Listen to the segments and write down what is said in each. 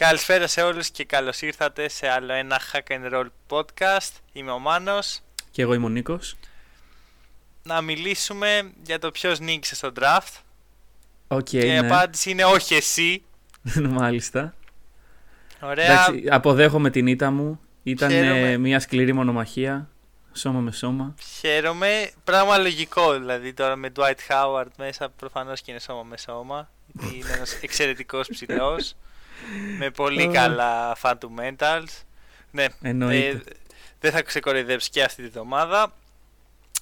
Καλησπέρα σε όλους και καλώς ήρθατε σε άλλο ένα Hack and Roll podcast. Είμαι ο Μάνος. Και εγώ είμαι ο Νίκος. Να μιλήσουμε για το ποιος νίκησε στο draft. Okay, και η ναι. απάντηση είναι όχι εσύ. Μάλιστα. Ωραία. Εντάξει, αποδέχομαι την ήττα μου. Ήταν Χαίρομαι. ε, μια σκληρή μονομαχία. Σώμα με σώμα. Χαίρομαι. Πράγμα λογικό δηλαδή τώρα με Dwight Howard μέσα προφανώς και είναι σώμα με σώμα. Γιατί είναι ένας εξαιρετικός ψηλός. με πολύ Ω. καλά fundamentals. Ναι, Εννοείται. Ε, δεν θα ξεκορυδέψει και αυτή τη βδομάδα.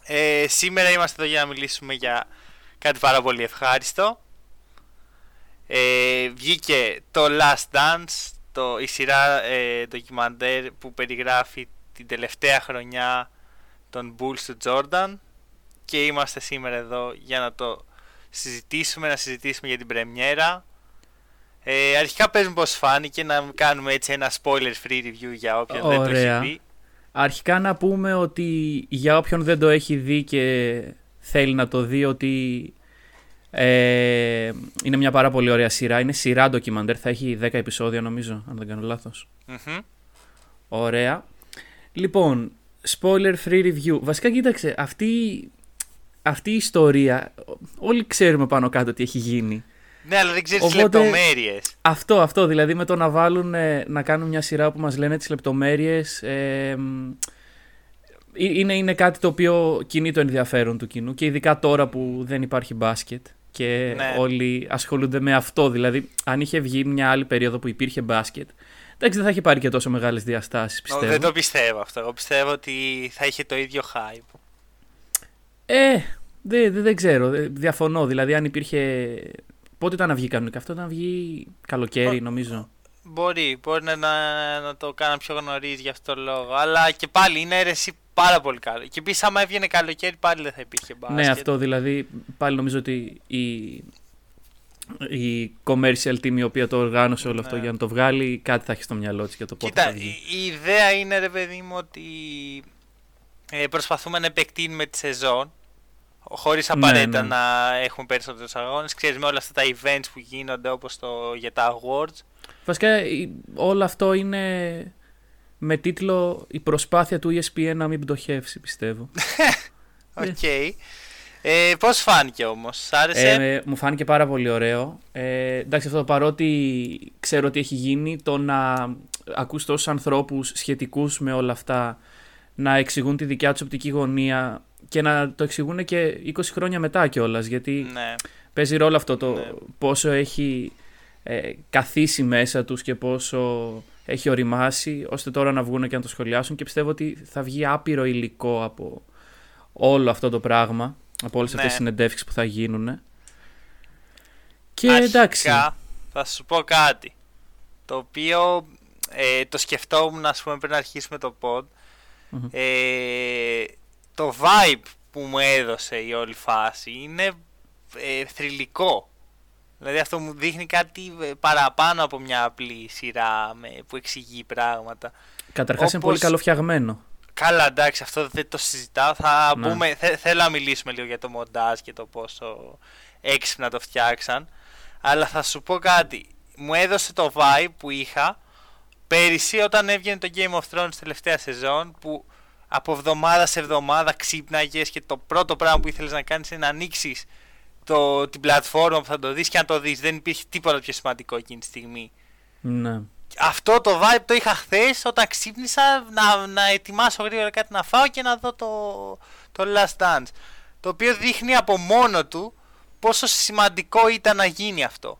Ε, σήμερα είμαστε εδώ για να μιλήσουμε για κάτι πάρα πολύ ευχάριστο. Ε, βγήκε το Last Dance, το, η σειρά ε, ντοκιμαντέρ που περιγράφει την τελευταία χρονιά των Bulls του Jordan και είμαστε σήμερα εδώ για να το συζητήσουμε, να συζητήσουμε για την πρεμιέρα. Ε, αρχικά πες μου πώς φάνηκε να κάνουμε έτσι ένα spoiler free review για όποιον δεν το Ωραία. έχει δει. Αρχικά να πούμε ότι για όποιον δεν το έχει δει και θέλει να το δει ότι ε, είναι μια πάρα πολύ ωραία σειρά. Είναι σειρά ντοκιμαντέρ, θα έχει 10 επεισόδια νομίζω, αν δεν κάνω λάθος. Μμμ. Ωραία. Λοιπόν, spoiler free review. Βασικά κοίταξε, αυτή, αυτή η ιστορία, όλοι ξέρουμε πάνω κάτω τι έχει γίνει. Ναι, αλλά δεν ξέρεις τις Οπότε- λεπτομέρειες. Αυτό, αυτό, δηλαδή με το να βάλουν, ε, να κάνουν μια σειρά που μας λένε τις λεπτομέρειες, ε, μ, ε, είναι, είναι κάτι το οποίο κινεί το ενδιαφέρον του κοινού και ειδικά τώρα που δεν υπάρχει μπάσκετ και Ναι. όλοι ασχολούνται με αυτό, δηλαδή αν είχε βγει μια άλλη περίοδο που υπήρχε μπάσκετ, εντάξει δεν θα είχε πάρει και τόσο μεγάλες διαστάσεις Ω, πιστεύω. Δεν το πιστεύω αυτό. Εγώ πιστεύω ότι θα είχε το ίδιο hype. Ε, δεν δεν- δεν ξέρω, ε, διαφωνώ, δηλαδή αν υπήρχε... Πότε ήταν να βγει κανονικά; Αυτό, ήταν να βγει καλοκαίρι Ω, νομίζω. Μπορεί, μπορεί να, να, να το κάναν πιο γνωρίς για αυτό το λόγο. Αλλά και πάλι είναι αίρεση πάρα πολύ καλό. Και επίσης, άμα έβγαινε καλοκαίρι, πάλι δεν θα υπήρχε μπάσκετ. Ναι, αυτό δηλαδή. Πάλι νομίζω ότι η, η commercial team η οποία το οργάνωσε όλο αυτό Ναι. για να το βγάλει, κάτι θα έχει στο μυαλό της για το πότε Κοίτα, θα η, βγει. η ιδέα είναι ρε παιδί μου ότι ε, προσπαθούμε να επεκτείνουμε τη σεζόν χωρίς απαραίτητα ναι. να έχουμε περισσότερους αγώνες. Ξέρεις με όλα αυτά τα events που γίνονται όπως το, για τα awards. Βασικά η- όλο αυτό είναι με τίτλο Η προσπάθεια του ESPN να μην πτωχεύσει, πιστεύω. Οκ. Ε, πώς φάνηκε όμως, σ' άρεσε; Ε, μου φάνηκε πάρα πολύ ωραίο. Ε, εντάξει, αυτό παρότι ξέρω ότι έχει γίνει, το να ακούς τόσους ανθρώπους σχετικούς με όλα αυτά να εξηγούν τη δικιά τους οπτική γωνία και να το εξηγούν και 20 χρόνια μετά κιόλας, γιατί ναι. παίζει ρόλο αυτό το Ναι. πόσο έχει ε, καθίσει μέσα τους και πόσο έχει οριμάσει, ώστε τώρα να βγουν και να το σχολιάσουν και πιστεύω ότι θα βγει άπειρο υλικό από όλο αυτό το πράγμα, από όλες Ναι. αυτές τις συνεντεύξεις που θα γίνουν. Και Αρχικά, εντάξει, θα σου πω κάτι. Το οποίο ε, το σκεφτόμουν, ας πούμε, πριν αρχίσουμε το pod. Μμμ. Ε, το vibe που μου έδωσε η όλη φάση είναι ε, θρηλυκό. Δηλαδή αυτό μου δείχνει κάτι ε, παραπάνω από μια απλή σειρά με, που εξηγεί πράγματα. καταρχάς είναι όπως- πολύ καλοφτιαγμένο. Καλά, εντάξει, αυτό δεν το συζητάω. Θα Ναι. πούμε, θε- θέλω να μιλήσουμε λίγο για το μοντάζ και το πόσο έξυπνα το φτιάξαν. Αλλά θα σου πω κάτι. Μου έδωσε το vibe που είχα πέρυσι όταν έβγαινε το Game of Thrones τελευταία σεζόν που από εβδομάδα σε εβδομάδα ξύπναγες και το πρώτο πράγμα που ήθελες να κάνεις είναι να ανοίξεις την πλατφόρμα που θα το δεις και να το δεις. Δεν υπήρχε τίποτα πιο σημαντικό εκείνη τη στιγμή. Ναι. Αυτό το vibe το είχα χθες όταν ξύπνησα να, να ετοιμάσω γρήγορα κάτι να φάω και να δω το, το Last Dance. Το οποίο δείχνει από μόνο του πόσο σημαντικό ήταν να γίνει αυτό.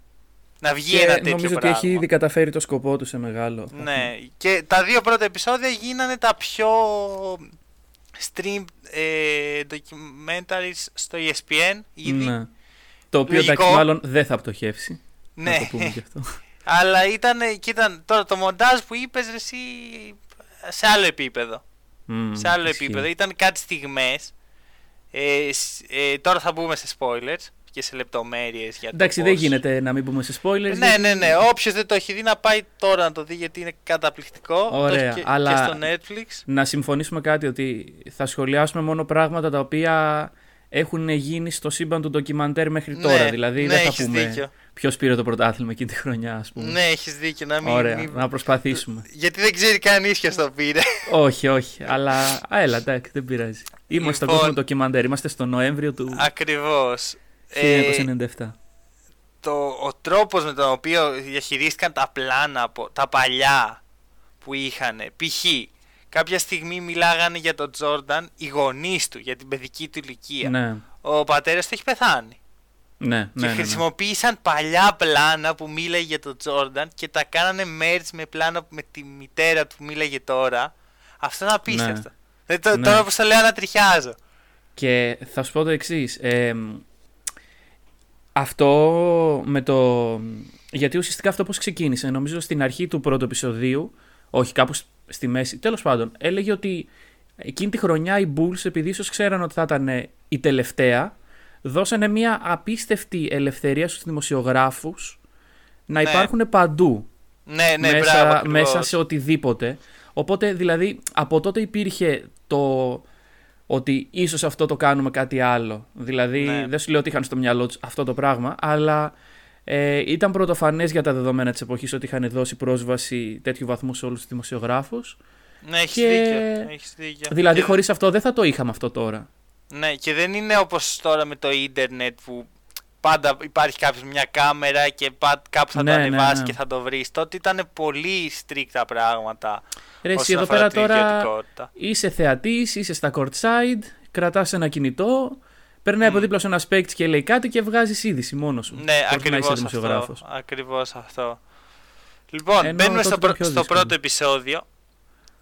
Να βγει Και ένα τέτοιο νομίζω ότι πράγμα. έχει ήδη καταφέρει το σκοπό του σε μεγάλο. Ναι, και τα δύο πρώτα επεισόδια γίνανε τα πιο stream ε, documentaries στο ESPN ήδη. Ναι. Το οποίο Λογικό. εντάξει μάλλον δεν θα πτωχεύσει. Ναι. Να το πούμε και αυτό. Αλλά ήταν, και ήταν τώρα το μοντάζ που είπες ρε, εσύ σε άλλο επίπεδο. Μμμ, σε άλλο ισχύει. επίπεδο. Ήταν κάτι στιγμές. Ε, σ- ε, τώρα θα μπούμε σε spoilers και σε λεπτομέρειες για το Εντάξει, δεν πώς- γίνεται να μην πούμε σε spoilers. Ναι, γιατί- ναι, ναι. Όποιος δεν το έχει δει να πάει τώρα να το δει γιατί είναι καταπληκτικό. Το Ωραία, έχει και, αλλά- και στο Netflix. Να συμφωνήσουμε κάτι ότι θα σχολιάσουμε μόνο πράγματα τα οποία έχουν γίνει στο σύμπαν του ντοκιμαντέρ μέχρι Ναι, τώρα. Δηλαδή ναι, δεν θα έχεις πούμε δίκιο. ποιος πήρε το πρωτάθλημα εκείνη τη χρονιά, ας πούμε. Ναι, έχεις δίκιο να μην. Ωραία, μην- να προσπαθήσουμε. Γιατί δεν ξέρει κανεί ποιος το πήρε. όχι, όχι. Αλλά. Α, έλα, εντάξει, δεν πειράζει. Είμαστε στον Λοιπόν. κόσμος ντοκιμαντέρ. Είμαστε στο Νοέμβριο του Ακριβώς. Ε, 1997. το, ο τρόπος με τον οποίο διαχειρίστηκαν τα πλάνα από τα παλιά που είχαν. Π.χ. κάποια στιγμή μιλάγανε για τον Τζόρνταν οι γονείς του, για την παιδική του ηλικία. Ναι, Ο πατέρας του έχει πεθάνει. ναι, ναι. και ναι, ναι. χρησιμοποίησαν παλιά πλάνα που μίλαγε για τον Τζόρνταν και τα κάνανε merge με πλάνα με τη μητέρα του που μίλαγε τώρα. Αυτό είναι απίστευτο. Δεν το, Ναι. Τώρα που το λέω ανατριχιάζω. Και θα σου πω το εξής. Αυτό με το. Γιατί ουσιαστικά αυτό πώς ξεκίνησε. Νομίζω στην αρχή του πρώτου επεισοδίου, όχι κάπου σ- στη μέση, τέλος πάντων, έλεγε ότι εκείνη τη χρονιά οι Bulls, επειδή ίσως ξέραν ότι θα ήταν ε, η τελευταία, δώσανε μια απίστευτη ελευθερία στους δημοσιογράφους να Ναι. υπάρχουν παντού Ναι, ναι, μέσα, μπράβο. ακριβώς. μέσα σε οτιδήποτε. Οπότε δηλαδή από τότε υπήρχε το ότι ίσως αυτό το κάνουμε κάτι άλλο. Δηλαδή Ναι. δεν σου λέω ότι είχαν στο μυαλό τους αυτό το πράγμα, αλλά ε, ήταν πρωτοφανές για τα δεδομένα της εποχής ότι είχαν δώσει πρόσβαση τέτοιου βαθμού σε όλους τους δημοσιογράφους. Ναι, έχεις και- δίκιο. Έχεις δίκιο. Δηλαδή Και- χωρίς αυτό δεν θα το είχαμε αυτό τώρα. Ναι, και δεν είναι όπως τώρα με το ίντερνετ που πάντα υπάρχει κάποιος με μια κάμερα και πα- κάπου θα Ναι, το ναι, ανεβάσεις ναι. και θα το βρεις. Τότε ήταν πολύ στρίκτα πράγματα. Ρε, εσύ όσον εδώ αφορά πέρα την τώρα ιδιωτικότητα. είσαι θεατής, είσαι στα courtside, κρατάς ένα κινητό, περνάει από Μμ. δίπλα σου ένα παίκτη και λέει κάτι και βγάζεις είδηση μόνος σου. Ναι, χωρίς να είσαι ακριβώς αυτό. δημοσιογράφος. Ακριβώς αυτό. Λοιπόν, Ενώ μπαίνουμε τότε στο, ήταν πρω- πιο στο δύσκολο. πρώτο επεισόδιο.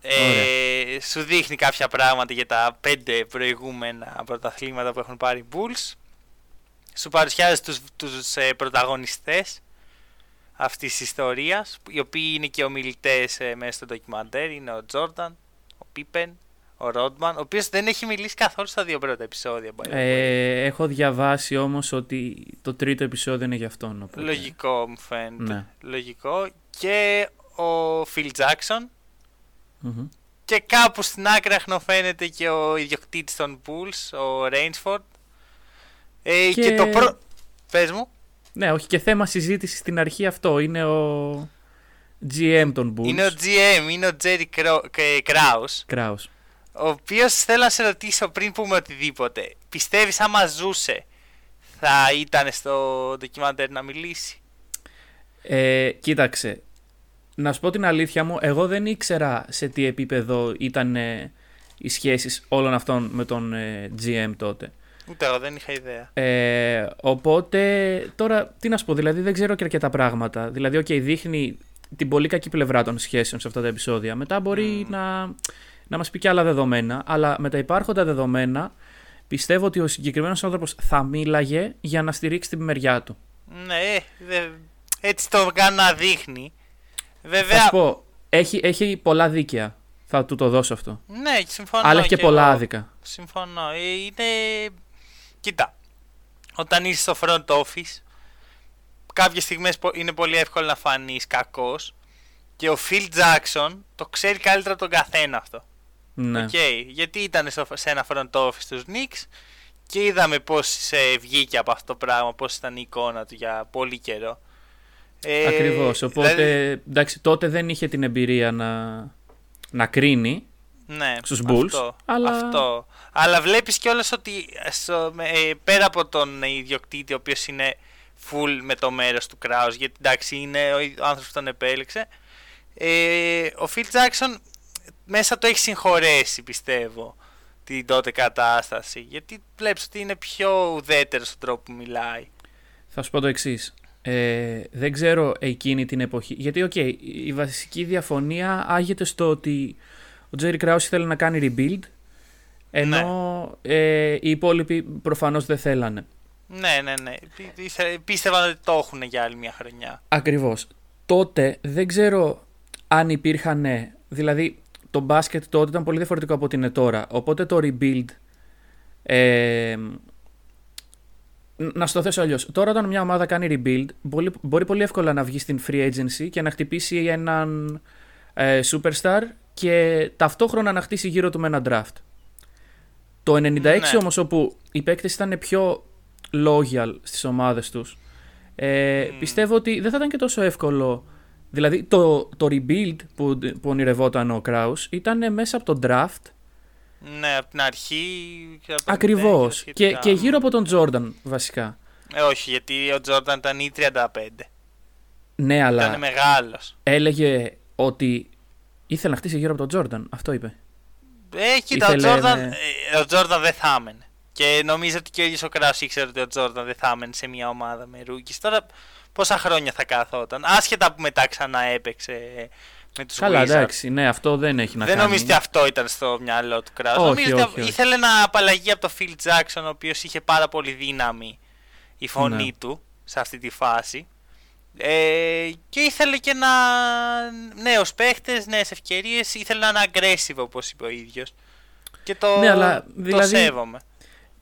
Ε, σου δείχνει κάποια πράγματα για τα πέντε προηγούμενα πρωταθλήματα που έχουν πάρει οι Bulls. Σου παρουσιάζει τους, τους ε, πρωταγωνιστές αυτής της ιστορίας, οι οποίοι είναι και ομιλητές ε, μέσα στο ντοκιμαντέρ. Είναι ο Τζόρνταν, ο Πίπεν, ο Ρόντμαν, ο οποίος δεν έχει μιλήσει καθόλου στα δύο πρώτα επεισόδια. by the way. Ε, έχω διαβάσει όμως ότι το τρίτο επεισόδιο είναι για αυτόν. Οπότε... Λογικό μου φαίνεται. Ναι. Λογικό. Και ο Φιλ Τζάκσον. Μμμ. Και κάπου στην άκρη αχνοφαίνεται και ο ιδιοκτήτης των Bulls, ο Rainsford. Ε, και... Και- το προ... Πες μου. Ναι, όχι και θέμα συζήτησης στην αρχή αυτό. Είναι ο GM των Bulls. Είναι ο GM, είναι ο Jerry Krau- και- Krause. Kraus. Ο οποίος θέλω να σε ρωτήσω πριν πούμε οτιδήποτε. Πιστεύεις άμα ζούσε θα ήταν στο ντοκιμαντέρ να μιλήσει; Ε, κοίταξε, να σου πω την αλήθεια μου, εγώ δεν ήξερα σε τι επίπεδο ήταν ε, οι σχέσεις όλων αυτών με τον ε, GM τότε. Ούτε εγώ δεν είχα ιδέα. Ε, οπότε, τώρα, τι να σου πω, δηλαδή δεν ξέρω και αρκετά πράγματα. Δηλαδή, οκ, δείχνει την πολύ κακή πλευρά των σχέσεων σε αυτά τα επεισόδια. Μετά μπορεί Μμμ. να, να μας πει και άλλα δεδομένα, αλλά με τα υπάρχοντα δεδομένα πιστεύω ότι ο συγκεκριμένος άνθρωπος θα μίλαγε για να στηρίξει την μεριά του. Ναι, ε, δε- έτσι το κάνω να δείχνει. Θα Βέβαια, σου πω, έχει, έχει πολλά δίκαια. Θα του το δώσω αυτό. ναι, συμφωνώ. αλλά έχει και πολλά εγώ. άδικα. Συμφωνώ. Ε, είναι... Κοίτα, όταν είσαι στο front office, κάποιες στιγμές πο- είναι πολύ εύκολο να φανείς κακός και ο Phil Jackson το ξέρει καλύτερα από τον καθένα αυτό. Ναι. Οκ, γιατί ήταν στο- σε ένα front office τους Knicks και είδαμε πώς ε, βγήκε από αυτό το πράγμα, πώς ήταν η εικόνα του για πολύ καιρό. Ε, Ακριβώς. Οπότε, δηλαδή, εντάξει, τότε δεν είχε την εμπειρία να, να κρίνει. ναι, στους Bulls, αυτό, αλλά- αυτό. Αλλά βλέπεις κιόλας ότι στο, με- ε, πέρα από τον ιδιοκτήτη ο οποίος είναι full με το μέρος του Kraus γιατί εντάξει είναι ο, ίδ- ο άνθρωπος που τον επέλεξε ε, ο Phil Jackson μέσα το έχει συγχωρέσει πιστεύω την τότε κατάσταση γιατί βλέπεις ότι είναι πιο ουδέτερος στον τρόπο που μιλάει Θα σου πω το εξής. Ε, δεν ξέρω εκείνη την εποχή. Γιατί, οκ, η βασική διαφωνία ανάγεται στο ότι ο Τζέρι Κράους ήθελε να κάνει rebuild, ενώ ε, οι υπόλοιποι προφανώς δεν θέλανε. ναι ναι ναι Πι- ήθε- πίστευαν ότι το έχουν για άλλη μια χρονιά Ακριβώς. Τότε δεν ξέρω αν υπήρχαν. Δηλαδή, το μπάσκετ τότε ήταν πολύ διαφορετικό από ό,τι είναι τώρα. Οπότε το rebuild. Ε, να στο θέσω αλλιώς. Τώρα, όταν μια ομάδα κάνει rebuild, μπορεί, μπορεί πολύ εύκολα να βγει στην free agency και να χτυπήσει έναν ε, superstar και ταυτόχρονα να χτίσει γύρω του με ένα draft. Το 96 Ναι. όμως όπου οι παίκτες ήταν πιο loyal στις ομάδες τους Ε, Πιστεύω ότι δεν θα ήταν και τόσο εύκολο. Δηλαδή το, το rebuild που, που ονειρευόταν ο Kraus ήταν μέσα από τον draft. Ναι, από την αρχή. Ακριβώς. Και, και γύρω από τον Jordan βασικά. Ε, όχι, γιατί ο Jordan ήταν ήδη 35. Ναι, αλλά. Ήταν μεγάλος. Έλεγε ότι ήθελε να χτίσει γύρω από τον Jordan. Αυτό είπε. Ε, κοίτα, Ήθελε, ο Jordan, ναι. ο Jordan δεν θα έμενε. Και νομίζω ότι και ο ίδιος ο Κράους ήξερε ότι ο Τζόρνταν δεν θα έμενε σε μια ομάδα με rookie. Τώρα πόσα χρόνια θα καθόταν. Άσχετα που μετά ξανά έπαιξε με τους Καλά, εντάξει, ναι, αυτό δεν έχει να δεν κάνει. Δεν νομίζω ότι αυτό ήταν στο μυαλό του Κράσο. Νομίζω ότι ήθελε ένα απαλλαγή από το Phil Jackson, ο οποίος είχε πάρα πολύ δύναμη η φωνή ναι. του σε αυτή τη φάση. Ε, και ήθελε και να νέους παίχτες, νέες ευκαιρίες, ήθελε να είναι aggressive όπως είπε ο ίδιος. Και το, ναι, αλλά, δηλαδή, το σέβομαι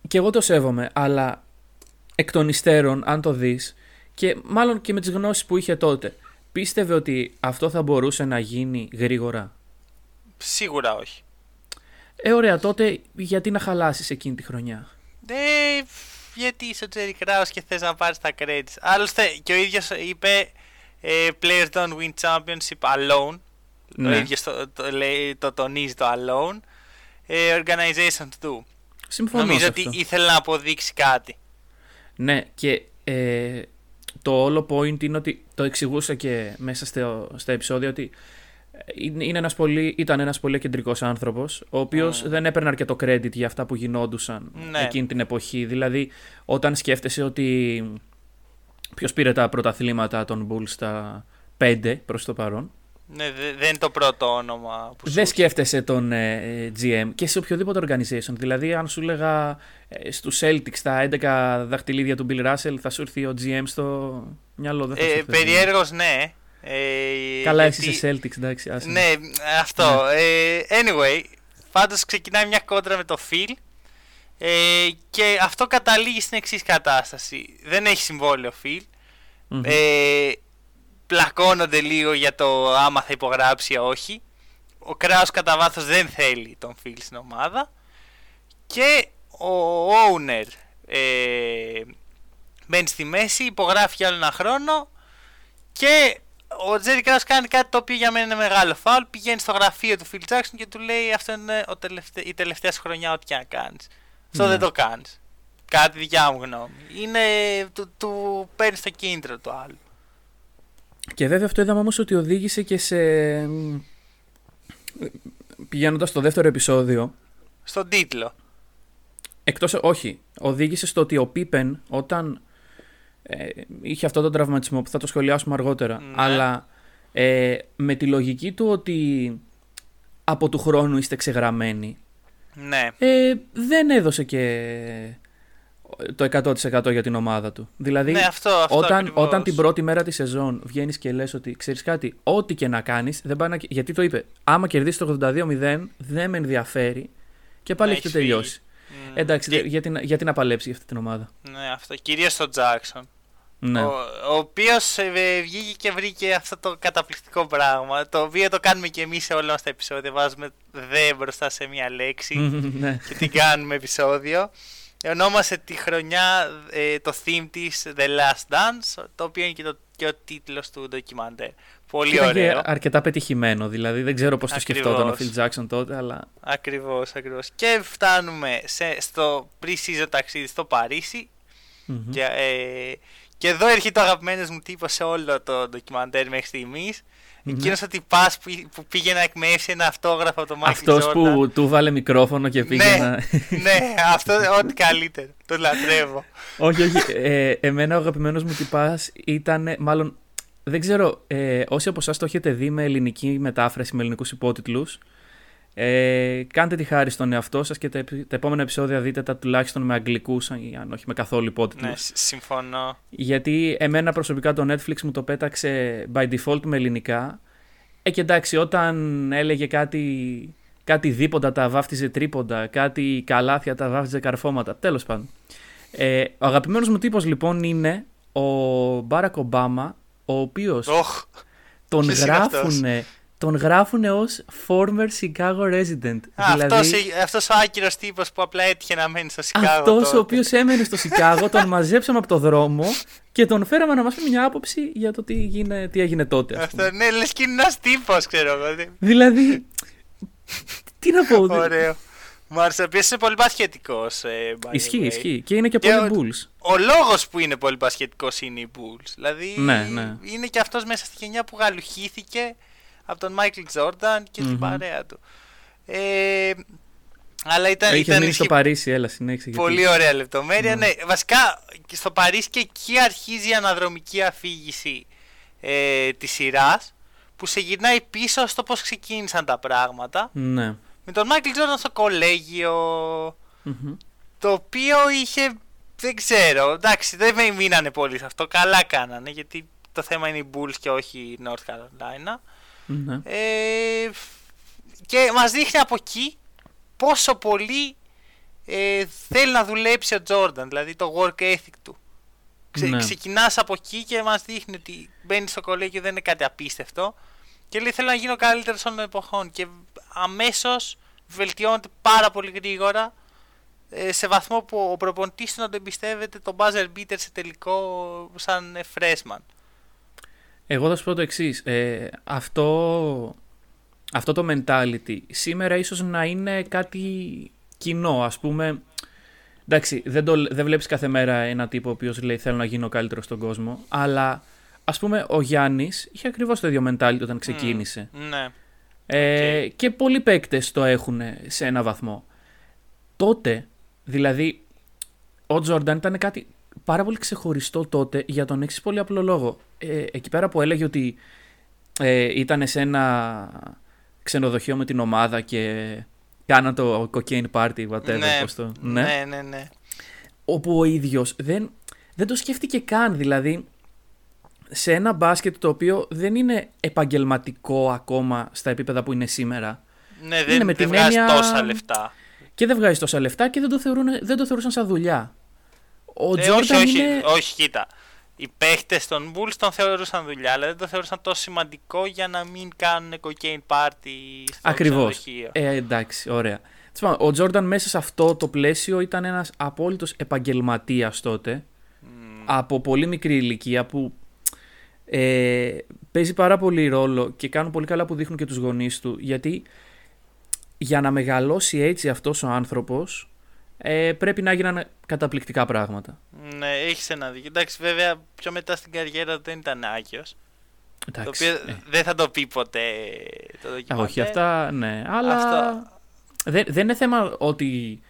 και εγώ το σέβομαι, αλλά εκ των υστέρων, αν το δεις, και μάλλον και με τις γνώσεις που είχε τότε, πίστευε ότι αυτό θα μπορούσε να γίνει γρήγορα; Σίγουρα όχι. Ε, ωραία, τότε γιατί να χαλάσεις εκείνη τη χρονιά; Ε, γιατί είσαι ο Τζέρι Κράους και θες να πάρεις τα credits. Άλλωστε και ο ίδιος είπε ε, players don't win championship alone. Ναι. Ο ίδιος το, το, το, τονίζει το alone. Ε, organizations do. Συμφωνώ Νομίζω ότι ήθελε να αποδείξει κάτι. Ναι, και ε, το όλο point είναι ότι το εξηγούσα και μέσα στο, στα επεισόδια ότι είναι ένας πολύ, ήταν ένας πολύ κεντρικός άνθρωπος ο οποίος mm. δεν έπαιρνε αρκετό credit για αυτά που γινόντουσαν ναι. εκείνη την εποχή. Δηλαδή όταν σκέφτεσαι ότι ποιος πήρε τα πρωταθλήματα των Bulls στα 5 προς το παρόν ναι, δεν είναι το πρώτο όνομα που Δεν σκέφτεσαι τον ε, GM και σε οποιοδήποτε organization. Δηλαδή, αν σου έλεγα ε, στους Celtics τα 11 δαχτυλίδια του Bill Russell, θα σου έρθει ο GM στο μυαλό. Δεν θα ε, Περιέργως, ναι. Ε, Καλά, γιατί... είσαι σε Celtics, εντάξει. Άσε. Ναι, αυτό. Ναι. Ε, anyway, πάντως ξεκινάει μια κόντρα με το Phil ε, και αυτό καταλήγει στην εξής κατάσταση. Δεν έχει συμβόλαιο Phil. Mm-hmm. Ε, πλακώνονται λίγο για το άμα θα υπογράψει ή όχι. Ο Κράους κατά βάθος δεν θέλει τον Φιλ στην ομάδα. Και ο owner ε, μένει στη μέση, υπογράφει για άλλο ένα χρόνο και ο Τζέρι Κράους κάνει κάτι το οποίο για μένα είναι μεγάλο φάουλ. Πηγαίνει στο γραφείο του Φιλ Τζάξον και του λέει αυτό είναι ο τελευται... η τελευταία σου χρονιά ό,τι και να κάνεις. Αυτό δεν ναι. το κάνεις. Κάτι δικιά μου γνώμη. Είναι, του, του παίρνεις το κίνητρο του άλλου. Και βέβαια αυτό είδαμε όμως ότι οδήγησε και σε... Πηγαίνοντας στο δεύτερο επεισόδιο... Στον τίτλο. Εκτός, όχι, οδήγησε στο ότι ο Πίπεν όταν ε, είχε αυτό το τραυματισμό που θα το σχολιάσουμε αργότερα, ναι. αλλά ε, με τη λογική του ότι από του χρόνου είστε ξεγραμμένοι, ναι. ε, δεν έδωσε και το 100% για την ομάδα του. Δηλαδή, ναι, αυτό, αυτό όταν, όταν την πρώτη μέρα της σεζόν βγαίνεις και λες ότι ξέρεις κάτι, ό,τι και να κάνεις, δεν πάει να. Γιατί το είπε, άμα κερδίσεις το 82-0, δεν με ενδιαφέρει και πάλι έχετε τελειώσει. Mm. Εντάξει, και... γιατί, γιατί να παλέψει για αυτή την ομάδα; Ναι, αυτό. Κυρίως στον Τζάξον. Ναι. Ο, ο οποίος ε, βγήκε και βρήκε αυτό το καταπληκτικό πράγμα. Το οποίο το κάνουμε και εμείς σε όλα μας τα επεισόδια. Βάζουμε δε μπροστά σε μία λέξη ναι. και την κάνουμε επεισόδιο ονόμασε τη χρονιά ε, το theme της The Last Dance, το οποίο είναι και, το, και ο τίτλος του ντοκιμαντέρ. Πολύ Ήταν ωραίο. Και αρκετά πετυχημένο, δηλαδή δεν ξέρω πώς το σκεφτόταν ο Phil Jackson τότε, αλλά... Ακριβώς, ακριβώς. Και φτάνουμε σε, στο pre-season ταξίδι στο παρισι και, ε, και εδώ έρχεται ο αγαπημένος μου τύπος σε όλο το ντοκιμαντέρ μέχρι στιγμής. Mm-hmm. Εκείνος ο τυπάς που, που πήγε να εκμεύσει ένα αυτόγραφο από το Μάικλ Αυτός που του βάλε μικρόφωνο και πήγε ναι, να. ναι, αυτό ό,τι καλύτερο. Το λατρεύω. όχι, όχι. Ε, εμένα ο αγαπημένος μου τυπάς ήταν. Μάλλον δεν ξέρω, ε, όσοι από εσάς το έχετε δει με ελληνική μετάφραση, με ελληνικούς υπότιτλους, ε, κάντε τη χάρη στον εαυτό σας και τα, τα, επόμενα επεισόδια δείτε τα τουλάχιστον με αγγλικούς, αν όχι με καθόλου υπότιτλους. Ναι, συμφωνώ. Γιατί εμένα προσωπικά το Netflix μου το πέταξε by default με ελληνικά. Ε, και εντάξει, όταν έλεγε κάτι, κάτι δίποντα τα βάφτιζε τρίποντα, κάτι καλάθια τα βάφτιζε καρφώματα. Τέλος πάντων. Ε, ο αγαπημένος μου τύπος λοιπόν είναι ο Μπάρακ Ομπάμα, ο οποίος oh, τον γράφουν τον γράφουν ως former Chicago resident. δηλαδή, αυτός, αυτός ο άκυρος τύπος που απλά έτυχε να μένει στο Chicago. Αυτός ο οποίος έμενε στο Chicago, τον μαζέψαμε από το δρόμο και τον φέραμε να μας πει μια άποψη για το τι, γίνε, τι έγινε τότε. Αυτό, ναι, λες και είναι ένας τύπος, ξέρω εγώ. Δηλαδή, τι να πω. Ωραίο. Μου άρεσε. Επίση είναι πολύ πασχετικός. Ε, ισχύει, ισχύει. Και είναι και, και πολύ Bulls. Ο, ο λόγος που είναι πολύ πασχετικός είναι οι Bulls. Δηλαδή ναι, ναι. είναι και αυτός μέσα στη γενιά που γαλουχήθηκε από τον Μάικλ Τζόρνταν και mm-hmm. την παρέα του. Ε, αλλά ήταν. Είχες μείνει στο Παρίσι, έλα, συνέχισε. Πολύ γιατί... ωραία λεπτομέρεια. Ναι. ναι. βασικά στο Παρίσι και εκεί αρχίζει η αναδρομική αφήγηση ε, της σειράς που σε γυρνάει πίσω στο πώς ξεκίνησαν τα πράγματα. Ναι. Με τον Μάικλ Τζόρνταν στο κολέγιο. Mm-hmm. Το οποίο είχε. Δεν ξέρω. Εντάξει, δεν με μείνανε πολύ σε αυτό. Καλά κάνανε γιατί το θέμα είναι οι Bulls και όχι η North Carolina. Ναι. Ε, και μας δείχνει από εκεί πόσο πολύ ε, θέλει να δουλέψει ο Τζόρνταν, δηλαδή το work ethic του. Ξε, ναι. Ξεκινάς από εκεί και μας δείχνει ότι μπαίνεις στο κολέγιο δεν είναι κάτι απίστευτο και λέει θέλω να γίνω καλύτερος των εποχών και αμέσως βελτιώνεται πάρα πολύ γρήγορα ε, σε βαθμό που ο προπονητής του να το εμπιστεύεται τον buzzer beater σε τελικό σαν freshman. Εγώ θα σου πω το εξής. Ε, αυτό, αυτό το mentality σήμερα ίσως να είναι κάτι κοινό. Ας πούμε, εντάξει, δεν, το, δεν βλέπεις κάθε μέρα ένα τύπο ο οποίος λέει θέλω να γίνω καλύτερος στον κόσμο, αλλά ας πούμε ο Γιάννης είχε ακριβώς το ίδιο mentality όταν ξεκίνησε. ναι. Ε, Και πολλοί παίκτες το έχουν σε ένα βαθμό. Τότε, δηλαδή, ο Τζόρνταν ήταν κάτι πάρα πολύ ξεχωριστό τότε για τον εξής πολύ απλό λόγο. Ε, εκεί πέρα που έλεγε ότι ε, ήταν σε ένα ξενοδοχείο με την ομάδα και κάνα το cocaine party, whatever. Ναι, πώς το... ναι, ναι, ναι, ναι. Όπου ο ίδιος δεν, δεν το σκέφτηκε καν, δηλαδή σε ένα μπάσκετ το οποίο δεν είναι επαγγελματικό ακόμα στα επίπεδα που είναι σήμερα. Ναι, δεν, δεν βγάζει τόσα λεφτά. Και δεν βγάζει τόσα λεφτά και δεν το, θεωρούν, δεν το θεωρούσαν σαν δουλειά. Ο ε, όχι, όχι, είναι... όχι, κοίτα. Οι παίχτες των Bulls τον θεωρούσαν δουλειά, αλλά δεν το θεωρούσαν τόσο σημαντικό για να μην κάνουν cocaine party στο Ακριβώς. Ε, εντάξει, ωραία. Ο Τζόρνταν μέσα σε αυτό το πλαίσιο ήταν ένας απόλυτος επαγγελματίας τότε. Mm. Από πολύ μικρή ηλικία που ε, παίζει πάρα πολύ ρόλο και κάνουν πολύ καλά που δείχνουν και τους γονείς του γιατί για να μεγαλώσει έτσι αυτός ο άνθρωπος ε, πρέπει να έγιναν καταπληκτικά πράγματα. Ναι, έχεις ένα δίκιο. Εντάξει, βέβαια, πιο μετά στην καριέρα δεν ήταν άκιο. Το οποίο ναι. δεν θα το πει ποτέ το δοκιμαστή. Όχι, αυτά ναι. Αλλά Αυτό... δεν, δεν είναι θέμα ότι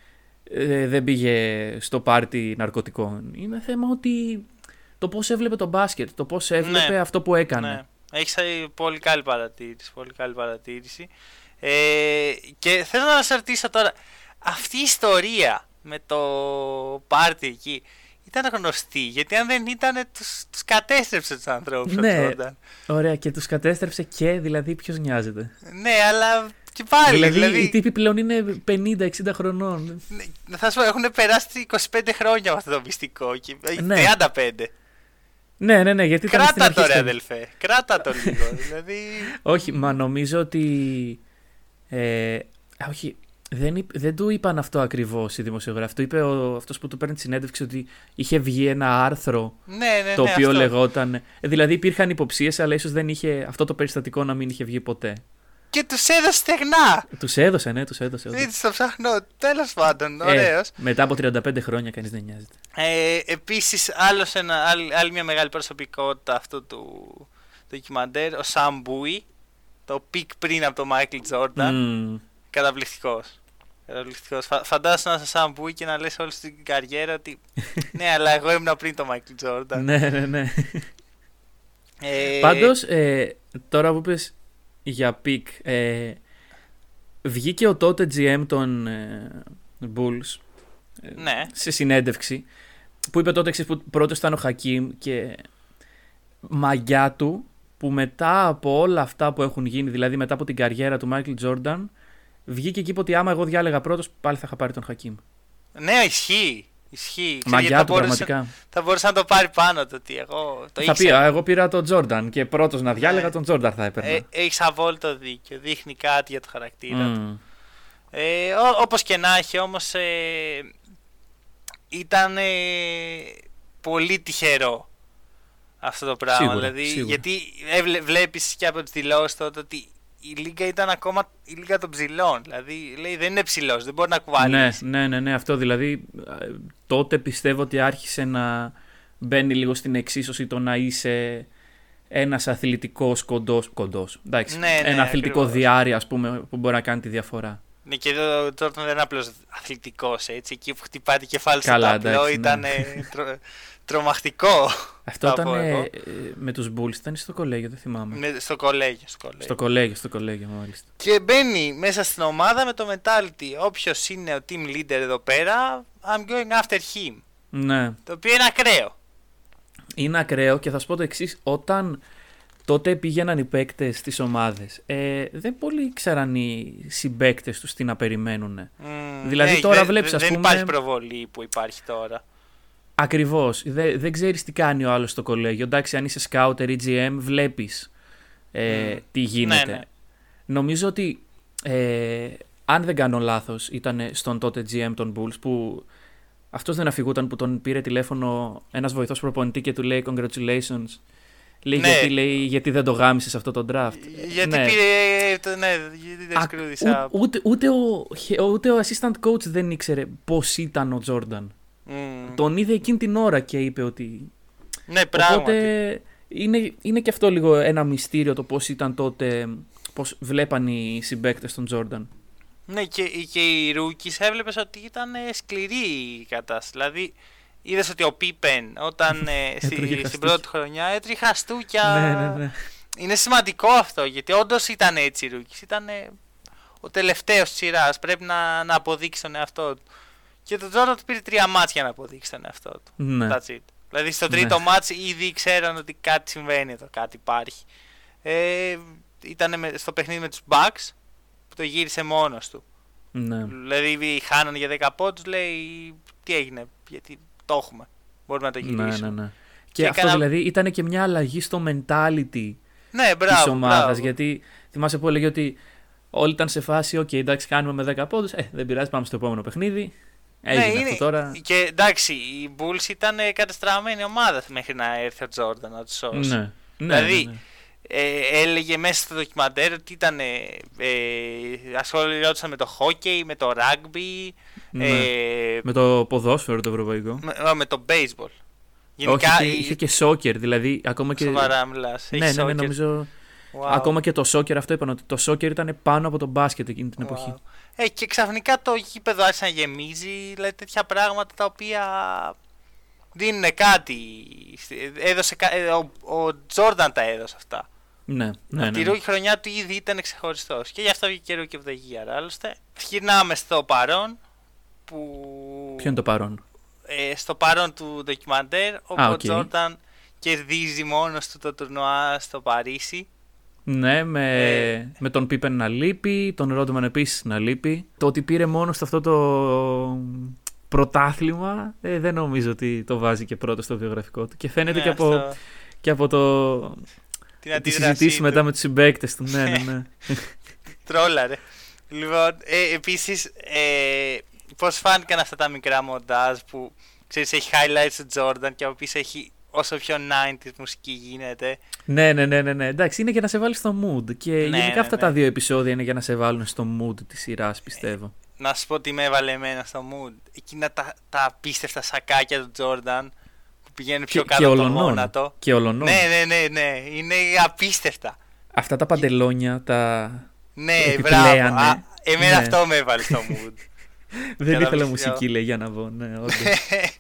ε, δεν πήγε στο πάρτι ναρκωτικών. Είναι θέμα ότι το πώς έβλεπε το μπάσκετ, το πώς έβλεπε ναι. αυτό που έκανε. Ναι. Έχεις πολύ καλή παρατήρηση. Πολύ καλή παρατήρηση. Ε, και θέλω να σα ρωτήσω τώρα, αυτή η ιστορία με το πάρτι εκεί ήταν γνωστή; Γιατί αν δεν ήταν, τους, τους κατέστρεψε τους ανθρώπους. Ναι, ωραία και τους κατέστρεψε και δηλαδή ποιος νοιάζεται. Ναι, αλλά και πάλι. Δηλαδή, δηλαδή... οι τύποι πλέον είναι 50-60 χρονών. Ναι, θα σου πω, έχουν περάσει 25 χρόνια αυτό το μυστικό. Και... Ναι. 35. Ναι, ναι, ναι. Γιατί Κράτα το ρε αδελφέ. Κράτα το λίγο. δηλαδή... Όχι, μα νομίζω ότι. Ε, όχι, δεν, δεν του είπαν αυτό ακριβώς οι δημοσιογράφοι. Το είπε αυτός που του παίρνει τη συνέντευξη ότι είχε βγει ένα άρθρο ναι, ναι, το ναι, οποίο αυτό. λεγόταν. Δηλαδή υπήρχαν υποψίες, αλλά ίσως δεν είχε αυτό το περιστατικό να μην είχε βγει ποτέ. Και τους έδωσε στεγνά. Τους έδωσε, ναι, τους έδωσε. Έτσι το ψάχνω. Τέλος πάντων, ωραίος. Ε, μετά από 35 χρόνια κανείς δεν νοιάζεται. Ε, Επίσης, άλλη, άλλη μια μεγάλη προσωπικότητα αυτού του ντοκιμαντέρ, ο Σαμ Μπούι. Το pick πριν από τον Μάικλ Τζόρνταν. Μμ. Καταπληκτικός. Καταπληκτικός. Φαντάσου να είσαι Σαμ Μπούι και να λες όλη την καριέρα ότι. ναι, αλλά εγώ ήμουν πριν τον Μάικλ Τζόρνταν. ναι, ναι, ναι. Ε... Πάντως, ε, τώρα που είπες για pick. Ε, βγήκε ο τότε GM των ε, Bulls ε, ναι. σε συνέντευξη που είπε το εξής, που πρώτος ήταν ο Χακίμ και μαγιά του που μετά από όλα αυτά που έχουν γίνει, δηλαδή μετά από την καριέρα του Μάικλ Τζόρνταν, βγήκε και είπε ότι άμα εγώ διάλεγα πρώτος πάλι θα είχα πάρει τον Χακίμ. Ναι, ισχύει. Ισχύει. Μαγιά του πραγματικά. Θα μπορούσε να το πάρει πάνω του. Ότι εγώ το θα πει, εγώ πήρα τον Τζόρνταν και πρώτος να διάλεγα ναι. τον Τζόρνταν θα έπαιρνα. Ε, έχεις αβόλτο δίκιο. Δείχνει κάτι για το χαρακτήρα mm. του. Ε, όπως και να έχει όμως ε, ήταν ε, πολύ τυχερό αυτό το πράγμα. Σίγουρα, δηλαδή, σίγουρα. Γιατί ε, βλέπεις και από τις δηλώσεις τότε ότι η Λίγκα ήταν ακόμα η Λίγκα των ψηλών. Δηλαδή λέει δεν είναι ψηλός, δεν μπορεί να κουβαλήσει. Ναι, ναι, ναι, ναι, αυτό δηλαδή τότε πιστεύω ότι άρχισε να μπαίνει λίγο στην εξίσωση το να είσαι ένας αθλητικός κοντός. Κοντός, εντάξει, ναι, ναι, ένα αθλητικό ακριβώς. διάρρη, ας πούμε, που μπορεί να κάνει τη διαφορά. Ναι, και εδώ ο Τζόρταν δεν είναι απλώς αθλητικός έτσι. Εκεί που χτυπάει το κεφάλι στο Καλά, ταμπλό εντάξει, ήταν ναι. τρο, τρομακτικό. Αυτό θα ήταν πω εγώ. ε, με τους Bulls, ήταν στο κολέγιο, δεν θυμάμαι. Με- στο κολέγιο. Στο κολέγιο. Στο κολέγιο, στο κολέγιο μάλιστα. Και μπαίνει μέσα στην ομάδα με το mentality. Όποιος είναι ο team leader εδώ πέρα, I'm going after him. Ναι. Το οποίο είναι ακραίο. Είναι ακραίο και θα σου πω το εξής. Όταν τότε πήγαιναν οι παίκτες στις ομάδες, ε, δεν πολύ ήξεραν οι συμπαίκτες τους τι να περιμένουν. Μμμ, Δηλαδή ναι, τώρα δεν- βλέπεις, δεν ας πούμε- υπάρχει προβολή που υπάρχει τώρα. Ακριβώς. Δεν, δεν ξέρεις τι κάνει ο άλλος στο κολέγιο. Εντάξει, αν είσαι scouter ή GM, βλέπεις ε, Μμ. τι γίνεται. Ναι, ναι. Νομίζω ότι ε, αν δεν κάνω λάθος, ήταν στον τότε GM των Bulls που αυτός δεν αφηγούταν που τον πήρε τηλέφωνο ένας βοηθός προπονητή και του λέει Congratulations. Λέει, Ναι. γιατί, λέει γιατί δεν το γάμισες αυτό το draft. Γιατί Ναι. πήρε. το- Ναι, γιατί δεν Α, σκρούδισα. ού- ούτε, ούτε, ο, ούτε ο assistant coach δεν ήξερε πώς ήταν ο Jordan. Μμμ. Τον είδε εκείνη την ώρα και είπε ότι Ναι, πράγματι. Οπότε είναι, είναι και αυτό λίγο ένα μυστήριο το πώς ήταν τότε, πώς βλέπαν οι συμπαίκτες των Τζόρνταν. Ναι, και, και οι rookies έβλεπες ότι ήταν ε, σκληρή η κατάσταση. Δηλαδή, είδες ότι ο Πίπεν όταν ε, στη- Έτρωγε στην χαστούκια. πρώτη χρονιά έτριχε χαστούκια. Ναι, ναι, ναι. Είναι σημαντικό αυτό γιατί όντως ήταν έτσι οι rookies. Ήταν ε, ο τελευταίος της σειράς. Πρέπει να, να αποδείξει τον εαυτό του. Και τον Τζόρνταν του πήρε τρία μάτια για να αποδείξει τον εαυτό του. ναι. That's it. Δηλαδή στο Ναι. τρίτο μάτς ήδη ξέραν ότι κάτι συμβαίνει εδώ, κάτι υπάρχει. Ε, ήταν στο παιχνίδι με τους Bucks που το γύρισε μόνος του. ναι. Δηλαδή χάνανε για 10 πόντους, λέει τι έγινε, γιατί το έχουμε. Μπορούμε να το Ναι, γυρίσουμε. ναι, ναι. Και, Και αυτό έκανα- δηλαδή ήταν και μια αλλαγή στο mentality Ναι, μπράβο. της ομάδας. μπράβο. Γιατί θυμάσαι που έλεγε ότι όλοι ήταν σε φάση, οκ, εντάξει, κάνουμε με 10 πόντους, ε, δεν πειράζει, πάμε στο επόμενο παιχνίδι. Έγινε ναι, αυτό είναι- τώρα. Και εντάξει, οι Bulls ήταν ε, κατεστραμμένη ομάδα μέχρι να έρθει ο Τζόρνταν να τους σώσει. Ναι. Ναι, Δηλαδή, ναι, ναι. Ε, έλεγε μέσα στο ντοκιμαντέρ ότι ήταν. Ε, ε, ασχολιόντουσαν με το hockey, με το rugby, Ναι. ε, Με το ποδόσφαιρο το ευρωπαϊκό. με, α, με το baseball. Όχι, είχε, είχε και σόκερ, δηλαδή ακόμα και... Σοβαρά μιλάς. Ναι, έχει ναι, ναι, soccer. νομίζω. Wow. Ακόμα και το σόκερ αυτό είπαν ότι το σόκερ ήταν πάνω από το μπάσκετ εκείνη την εποχή. Wow. Ε, και ξαφνικά το γήπεδο άρχισε να γεμίζει, δηλαδή τέτοια πράγματα τα οποία δίνουν κάτι. Έδωσε, κα- ε, ο, ο Τζόρνταν τα έδωσε αυτά. Ναι, ναι, Τη ναι. ρούκη χρονιά του ήδη ήταν ξεχωριστός. Και γι' αυτό βγήκε και ρούκη of the year. Άλλωστε, γυρνάμε στο παρόν. Που... Ποιο είναι το παρόν; ε, στο παρόν του ντοκιμαντέρ, όπου Α, ο οκ. Τζόρνταν κερδίζει μόνος του το τουρνουά στο Παρίσι. Ναι, με, Ε. με τον Πίπεν να λείπει, τον Ρόντμαν επίσης να λείπει. Το ότι πήρε μόνος στο αυτό το πρωτάθλημα ε, δεν νομίζω ότι το βάζει και πρώτο στο βιογραφικό του. Και φαίνεται Ναι, και, από, αυτό, και από το, την τη αντίδρασή συζητήση του. μετά με τους συμπαίκτες του. ναι, ναι, ναι. Τρόλαρε. Λοιπόν, ε, επίσης, ε, πώς φάνηκαν αυτά τα μικρά μοντάζ που ξέρεις έχει highlights του Jordan και από πίσω έχει όσο πιο 90s μουσική γίνεται. ναι, ναι, ναι, ναι, ναι. Εντάξει, είναι για να σε βάλει στο mood. Και Ναι, γενικά ναι, αυτά ναι. τα δύο επεισόδια είναι για να σε βάλουν στο mood της σειράς, πιστεύω. Να σου πω τι με έβαλε εμένα στο mood. Εκείνα τα, τα απίστευτα σακάκια του Jordan που πηγαίνουν πιο και, κάτω και από το ολονών. γόνατο. Και ολονών. Ναι, ναι, ναι, ναι. Είναι απίστευτα. Αυτά τα παντελόνια, τα... Ναι, Επιπλέανε. μπράβο. Α, εμένα Ναι. αυτό με έβαλε στο mood. Δεν ήθελα Κατάλαβες, μουσική, λέει, για να βγω. Ναι, όντως.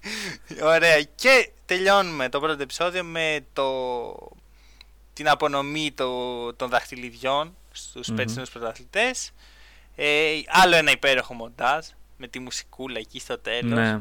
Ωραία. Και τελειώνουμε το πρώτο επεισόδιο με το... την απονομή το... των δαχτυλιδιών στους Μμμ. mm πρωταθλητές. Ε, άλλο ένα υπέροχο μοντάζ με τη μουσικούλα εκεί στο τέλος. ναι.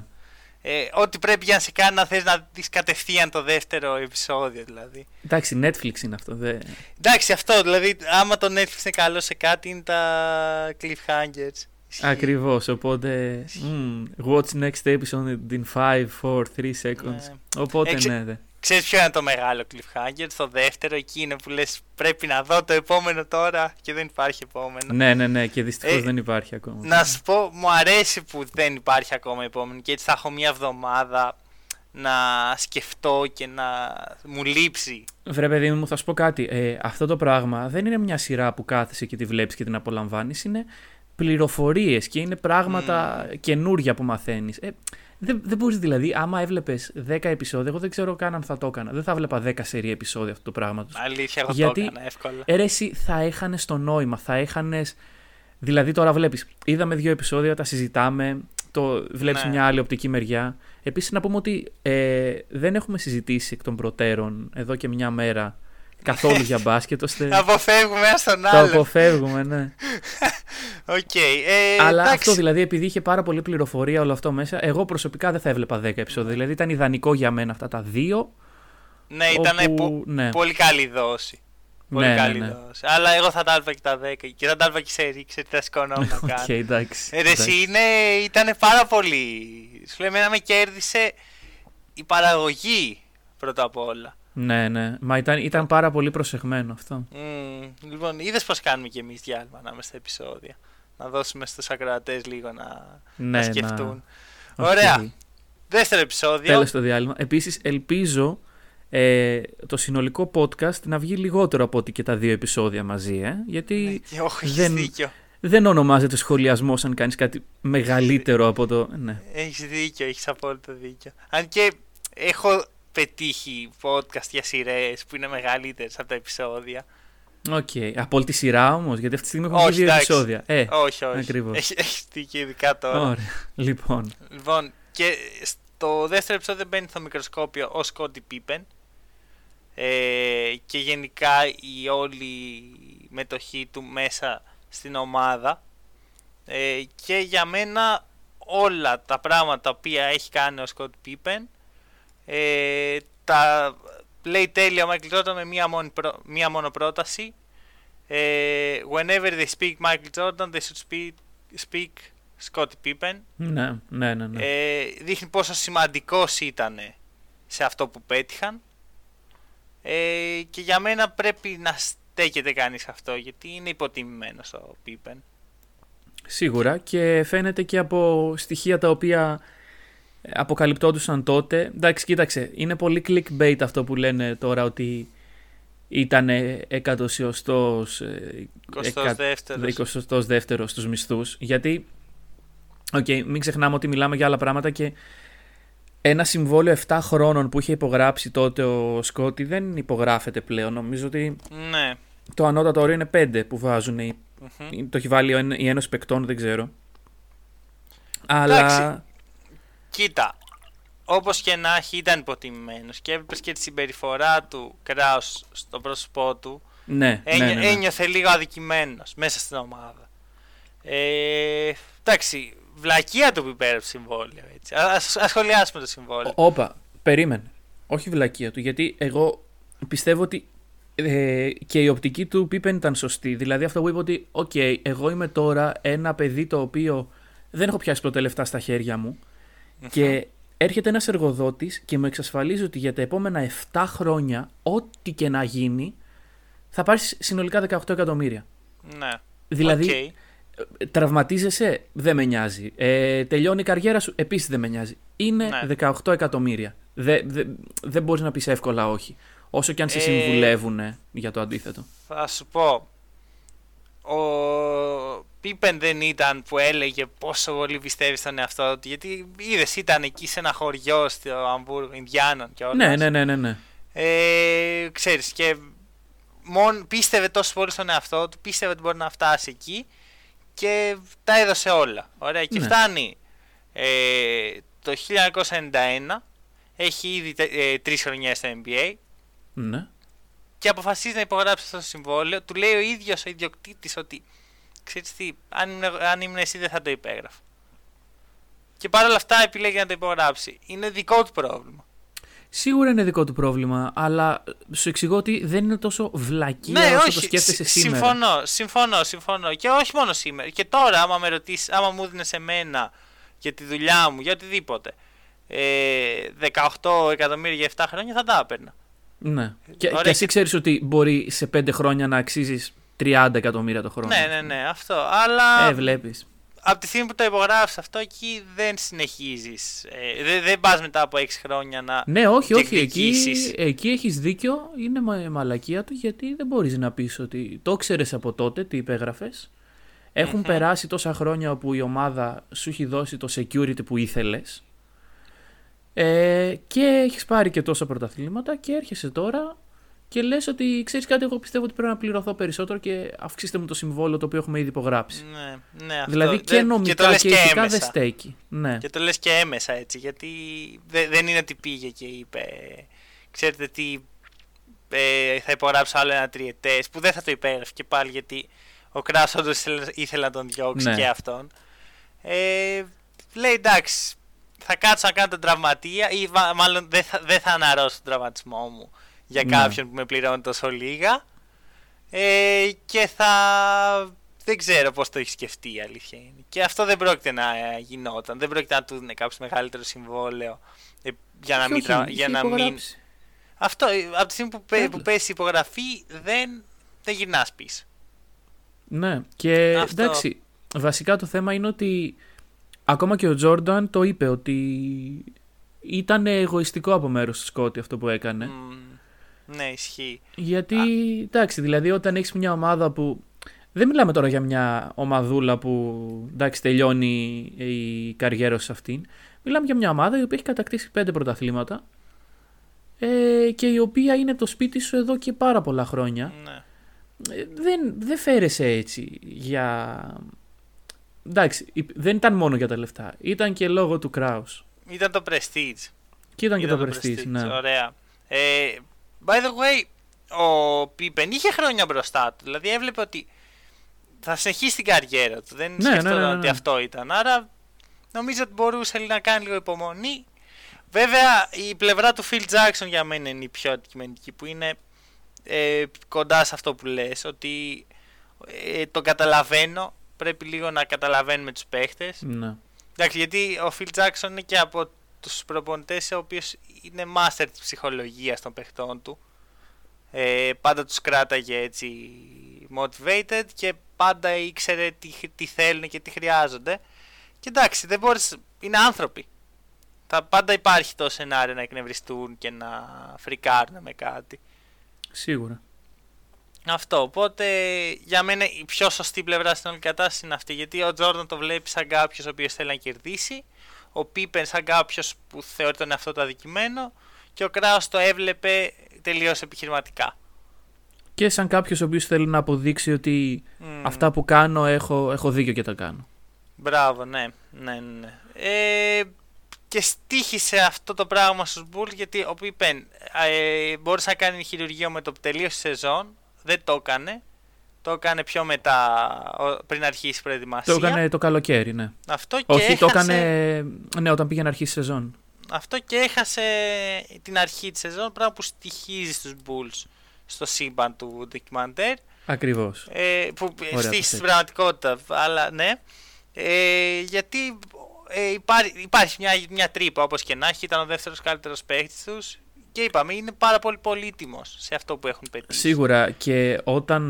Ε, ό,τι πρέπει για να σε κάνει να θες να δεις κατευθείαν το δεύτερο επεισόδιο δηλαδή. Εντάξει, Netflix είναι αυτό. Δε... Εντάξει αυτό δηλαδή άμα το Netflix είναι καλό σε κάτι είναι τα cliffhangers. Ακριβώς, οπότε mm, watch next episode in 5, 4, 3 seconds. Ναι. Οπότε Εξ... ναι, ναι. Ξέρεις ποιο είναι το μεγάλο cliffhanger, το δεύτερο εκεί είναι που λες πρέπει να δω το επόμενο τώρα και δεν υπάρχει επόμενο. Ναι, ναι, ναι και δυστυχώς ε, δεν υπάρχει ακόμα. Να σου πω, μου αρέσει που δεν υπάρχει ακόμα επόμενο και έτσι θα έχω μια εβδομάδα να σκεφτώ και να μου λείψει. Βρε παιδί μου, θα σου πω κάτι. Ε, αυτό το πράγμα δεν είναι μια σειρά που κάθεσαι και τη βλέπεις και την απολαμβάνεις. Είναι πληροφορίες και είναι πράγματα mm. καινούρια που μαθαίνεις. Ε, δεν, δεν μπορείς δηλαδή, άμα έβλεπες 10 επεισόδια, εγώ δεν ξέρω καν αν θα το έκανα. Δεν θα βλέπα 10 σερή επεισόδια αυτό το πράγμα του. Αλήθεια, εγώ Γιατί, το έκανα εύκολα. Αίρεση θα έχανες το νόημα, θα έχανε. Δηλαδή τώρα βλέπεις, είδαμε δύο επεισόδια, τα συζητάμε, το βλέπεις ναι. μια άλλη οπτική μεριά. Επίσης να πούμε ότι ε, δεν έχουμε συζητήσει εκ των προτέρων εδώ και μια μέρα καθόλου για μπάσκετ. Ώστε... αποφεύγουμε ένα στον άλλο. Το αποφεύγουμε, ναι. Okay, ε, Αλλά εντάξει. αυτό δηλαδή, επειδή είχε πάρα πολύ πληροφορία όλο αυτό μέσα, εγώ προσωπικά δεν θα έβλεπα 10 επεισόδια. Δηλαδή ήταν ιδανικό για μένα αυτά τα δύο. Ναι, ήταν όπου... ναι. πολύ καλή δόση. Πολύ ναι, καλή ναι, ναι. δόση. Αλλά εγώ θα τα άλβα και τα 10 και θα τα άλβα και σε ρίξε τι θα σκονόμουν να κάνω. Okay, εντάξει. Ε, είναι, ήταν πάρα πολύ. Σου λέει, εμένα με κέρδισε η παραγωγή πρώτα απ' όλα. Ναι, ναι. Μα ήταν, ήταν πάρα πολύ προσεγμένο αυτό. Mm, λοιπόν, είδες πώς κάνουμε κι εμείς διάλειμμα ανάμεσα στα επεισόδια. Να δώσουμε στους ακροατές λίγο να, ναι, να σκεφτούν. Να... Ωραία. Δεύτερο επεισόδιο. Τέλος το διάλειμμα. Επίσης, ελπίζω ε, το συνολικό podcast να βγει λιγότερο από ότι και τα δύο επεισόδια μαζί. Ε, γιατί ναι, όχι, δεν, δίκιο. δεν ονομάζεται σχολιασμός αν κάνεις κάτι μεγαλύτερο από το. Ναι. Έχεις δίκιο, έχεις απόλυτο δίκιο. Αν και έχω πετύχει podcast για σειρές που είναι μεγαλύτερες από τα επεισόδια. OK. Okay. Από όλη τη σειρά όμως, γιατί αυτή τη στιγμή έχουμε δύο επεισόδια. Ε, όχι, όχι. Ακριβώς. Έχει, έχει και ειδικά τώρα. Ωραία. Λοιπόν. λοιπόν. Και στο δεύτερο επεισόδιο μπαίνει στο μικροσκόπιο ο Σκόντι Πίπεν. Ε, και γενικά η όλη μετοχή του μέσα στην ομάδα. Ε, και για μένα όλα τα πράγματα τα οποία έχει κάνει ο Σκότ Πίπεν ε, τα λέει τέλεια ο Michael Jordan με μία, μόνη, μία μόνο πρόταση. Ε, whenever they speak Michael Jordan, they should speak, speak Scottie Pippen. Ναι, ναι, ναι. ναι. Ε, δείχνει πόσο σημαντικός ήταν σε αυτό που πέτυχαν. Ε, και για μένα πρέπει να στέκεται κανείς αυτό, γιατί είναι υποτιμημένος ο Pippen. Σίγουρα και φαίνεται και από στοιχεία τα οποία αποκαλυπτόντουσαν τότε. Εντάξει, κοίταξε, είναι πολύ clickbait αυτό που λένε τώρα ότι ήταν εκατοσιωστός, 22 δεύτερος στους μισθούς. Γιατί, okay, μην ξεχνάμε ότι μιλάμε για άλλα πράγματα και ένα συμβόλαιο 7 χρόνων που είχε υπογράψει τότε ο Σκότι δεν υπογράφεται πλέον. Νομίζω ότι ναι. το ανώτατο όριο είναι 5 που βάζουν. Το έχει βάλει η Ένωση Παικτών, δεν ξέρω. Αλλά Κοίτα, όπως και να έχει, ήταν υποτιμημένος και έβλεπε και τη συμπεριφορά του Κράους στο πρόσωπό του. Ναι, ένιω, ναι, ναι, ναι. Ένιωθε λίγο αδικημένος μέσα στην ομάδα. Ε, εντάξει, βλακεία του που υπέγραψε συμβόλαιο. Έτσι. Ας, σχολιάσουμε το συμβόλαιο. Όπα, περίμενε. Όχι βλακεία του, γιατί εγώ πιστεύω ότι ε, και η οπτική του Πίπεν ήταν σωστή. Δηλαδή αυτό που είπε ότι, OK, okay, εγώ είμαι τώρα ένα παιδί το οποίο δεν έχω πιάσει πρώτα λεφτά στα χέρια μου και έρχεται ένας εργοδότης και μου εξασφαλίζει ότι για τα επόμενα 7 χρόνια, ό,τι και να γίνει, θα πάρεις συνολικά 18 εκατομμύρια. Ναι. Δηλαδή, okay. τραυματίζεσαι, δεν με νοιάζει. Ε, τελειώνει η καριέρα σου, επίσης δεν με νοιάζει. Είναι 18 ναι. εκατομμύρια. Δεν δε, δε μπορείς να πεις εύκολα όχι. Όσο και αν σε ε, συμβουλεύουν για το αντίθετο. Θα σου πω. Ο Πίπεν δεν ήταν που έλεγε πόσο πολύ πιστεύεις στον εαυτό του. Γιατί είδες, ήταν εκεί σε ένα χωριό στο Αμβούργο, Ινδιάνων και όλα. Ναι, ναι, ναι, ναι. ναι. Ε, ξέρεις, και μόνο πίστευε τόσο πολύ στον εαυτό του, πίστευε ότι μπορεί να φτάσει εκεί και τα έδωσε όλα. Ωραία, και ναι. φτάνει ε, το 1991, έχει ήδη ε, τρεις χρονιές στο NBA. Ναι. Και αποφασίζει να υπογράψει αυτό το συμβόλαιο. Του λέει ο ίδιος ο ιδιοκτήτης ότι ξέρεις τι, αν, αν ήμουν εσύ δεν θα το υπέγραφα. Και παρόλα αυτά επιλέγει να το υπογράψει. Είναι δικό του πρόβλημα. Σίγουρα είναι δικό του πρόβλημα, αλλά σου εξηγώ ότι δεν είναι τόσο βλακία Ναι, όσο όχι, το σκέφτεσαι συ- σήμερα. Συμφωνώ, συμφωνώ, συμφωνώ. Και όχι μόνο σήμερα. Και τώρα, άμα με ρωτήσεις, άμα μου δίνει εμένα για τη δουλειά μου, για οτιδήποτε, ε, 18 εκατομμύρια για 7 χρόνια θα τα έπαιρνα. Ναι. Και, Ωραία, και εσύ και- ξέρεις ότι μπορεί σε 5 χρόνια να αξίζεις 30 εκατομμύρια το χρόνο. Ναι, ναι, ναι, αυτό. Αλλά Ε, βλέπεις. από τη στιγμή που το υπογράφεις αυτό, εκεί δεν συνεχίζεις. Ε, δεν δεν πας μετά από 6 χρόνια να. Ναι, όχι, όχι. Εκεί, διεκδικήσεις. εκεί έχεις δίκιο. Είναι μα, μαλακία του γιατί δεν μπορείς να πεις ότι το ξέρει από τότε τι υπέγραφες. Έχουν Μμμ. περάσει τόσα χρόνια όπου η ομάδα σου έχει δώσει το security που ήθελες. Ε, και έχεις πάρει και τόσα πρωταθλήματα και έρχεσαι τώρα και λες ότι ξέρεις κάτι, εγώ πιστεύω ότι πρέπει να πληρωθώ περισσότερο και αυξήστε μου το συμβόλαιο το οποίο έχουμε ήδη υπογράψει. Ναι, ναι, αυτό. δηλαδή και Δεν- νομικά το και, λες και ηθικά δεν έμεσα. στέκει. Ναι. Και το λες και έμεσα έτσι, γιατί δε- δεν είναι ότι πήγε και είπε ξέρετε τι ε, θα υπογράψω άλλο ένα τριετές που δεν θα το υπέγραφε και πάλι γιατί ο Κράς όντως ήθελε, ήθελε να τον διώξει Ναι. και αυτόν. Ε, λέει εντάξει, θα κάτσω να κάνω τον τραυματία ή βα- μάλλον δεν θα, δεν θα αναρρώσω τον τραυματισμό μου για Ναι. κάποιον που με πληρώνει τόσο λίγα ε, και θα δεν ξέρω πώς το έχεις σκεφτεί η αλήθεια είναι. Και αυτό δεν πρόκειται να ε, γινόταν. Δεν πρόκειται να του δίνει κάποιος μεγαλύτερο συμβόλαιο ε, για να Και μην, όχι, τρα- είχε για να μην υπογράψει. αυτό, ε, από τη στιγμή που, πέ- Έλα. που πέσει η υπογραφή, δεν, δεν γυρνάς πίσω. Ναι, και Αυτό. εντάξει, βασικά το θέμα είναι ότι ακόμα και ο Τζόρνταν το είπε ότι ήταν εγωιστικό από μέρος του Σκότη αυτό που έκανε. Μμ, ναι, ισχύει. Γιατί, εντάξει, δηλαδή όταν έχεις μια ομάδα που... Δεν μιλάμε τώρα για μια ομαδούλα που εντάξει, τελειώνει η καριέρα σε αυτήν. Μιλάμε για μια ομάδα η οποία έχει κατακτήσει πέντε πρωταθλήματα ε, και η οποία είναι το σπίτι σου εδώ και πάρα πολλά χρόνια. Ναι. Ε, δεν, δεν φέρεσαι έτσι για... Εντάξει, υ- δεν ήταν μόνο για τα λεφτά. Ήταν και λόγω του Κράους. Ήταν το Prestige. Και ήταν, Ήταν και το Prestige, ναι. Ωραία. Ε, by the way, ο Πίπεν είχε χρόνια μπροστά του. Δηλαδή έβλεπε ότι θα συνεχίσει την καριέρα του. Δεν Ναι, ναι, σκεφτόταν ναι, ναι, ναι. ότι αυτό ήταν. Άρα νομίζω ότι μπορούσε να κάνει λίγο υπομονή. Βέβαια η πλευρά του Phil Jackson για μένα είναι η πιο αντικειμενική που είναι ε, κοντά σε αυτό που λες ότι ε, το καταλαβαίνω πρέπει λίγο να καταλαβαίνουμε τους παίχτες ναι. Εντάξει, γιατί ο Phil Jackson είναι και από τους προπονητές ο οποίος είναι master της ψυχολογίας των παιχτών του. Ε, πάντα τους κράταγε έτσι motivated και πάντα ήξερε τι, τι θέλουν και τι χρειάζονται. Και εντάξει, δεν μπορείς, είναι άνθρωποι. Θα πάντα υπάρχει το σενάριο να εκνευριστούν και να φρικάρουν με κάτι. Σίγουρα. Αυτό. Οπότε για μένα η πιο σωστή πλευρά στην όλη κατάσταση είναι αυτή. Γιατί ο Τζόρνταν το βλέπει σαν κάποιος ο οποίος θέλει να κερδίσει. Ο Πίπεν σαν κάποιος που θεωρεί τον εαυτό του αδικημένο. Και ο Κράου το έβλεπε τελείως επιχειρηματικά. Και σαν κάποιος ο οποίος θέλει να αποδείξει ότι Μμμ. αυτά που κάνω έχω, έχω δίκιο και τα κάνω. Μπράβο, ναι. ναι, ναι, ναι. Ε, και στήχησε αυτό το πράγμα στους Bulls γιατί ο Πίπεν ε, μπορούσε να κάνει χειρουργείο με το που τελείωσε η σεζόν. Δεν το έκανε. Το έκανε πιο μετά, ο- πριν αρχίσει η προετοιμασία. Το έκανε το καλοκαίρι, ναι. Αυτό και Όχι, το έχασε, έκανε ναι, όταν πήγε να αρχίσει η σεζόν. αυτό και έχασε την αρχή της σεζόν, πράγμα που στοιχίζει στους Bulls στο σύμπαν του ντοκιμαντέρ, Ακριβώς. ε, που το στοιχίζει στην θέτεις. πραγματικότητα, αλλά ναι, ε, γιατί ε, υπάρχει, υπάρχει μια, μια τρύπα όπως και να έχει, ήταν ο δεύτερος καλύτερος παίχτης τους και είπαμε είναι πάρα πολύ πολύτιμος σε αυτό που έχουν πετύχει. Σίγουρα και όταν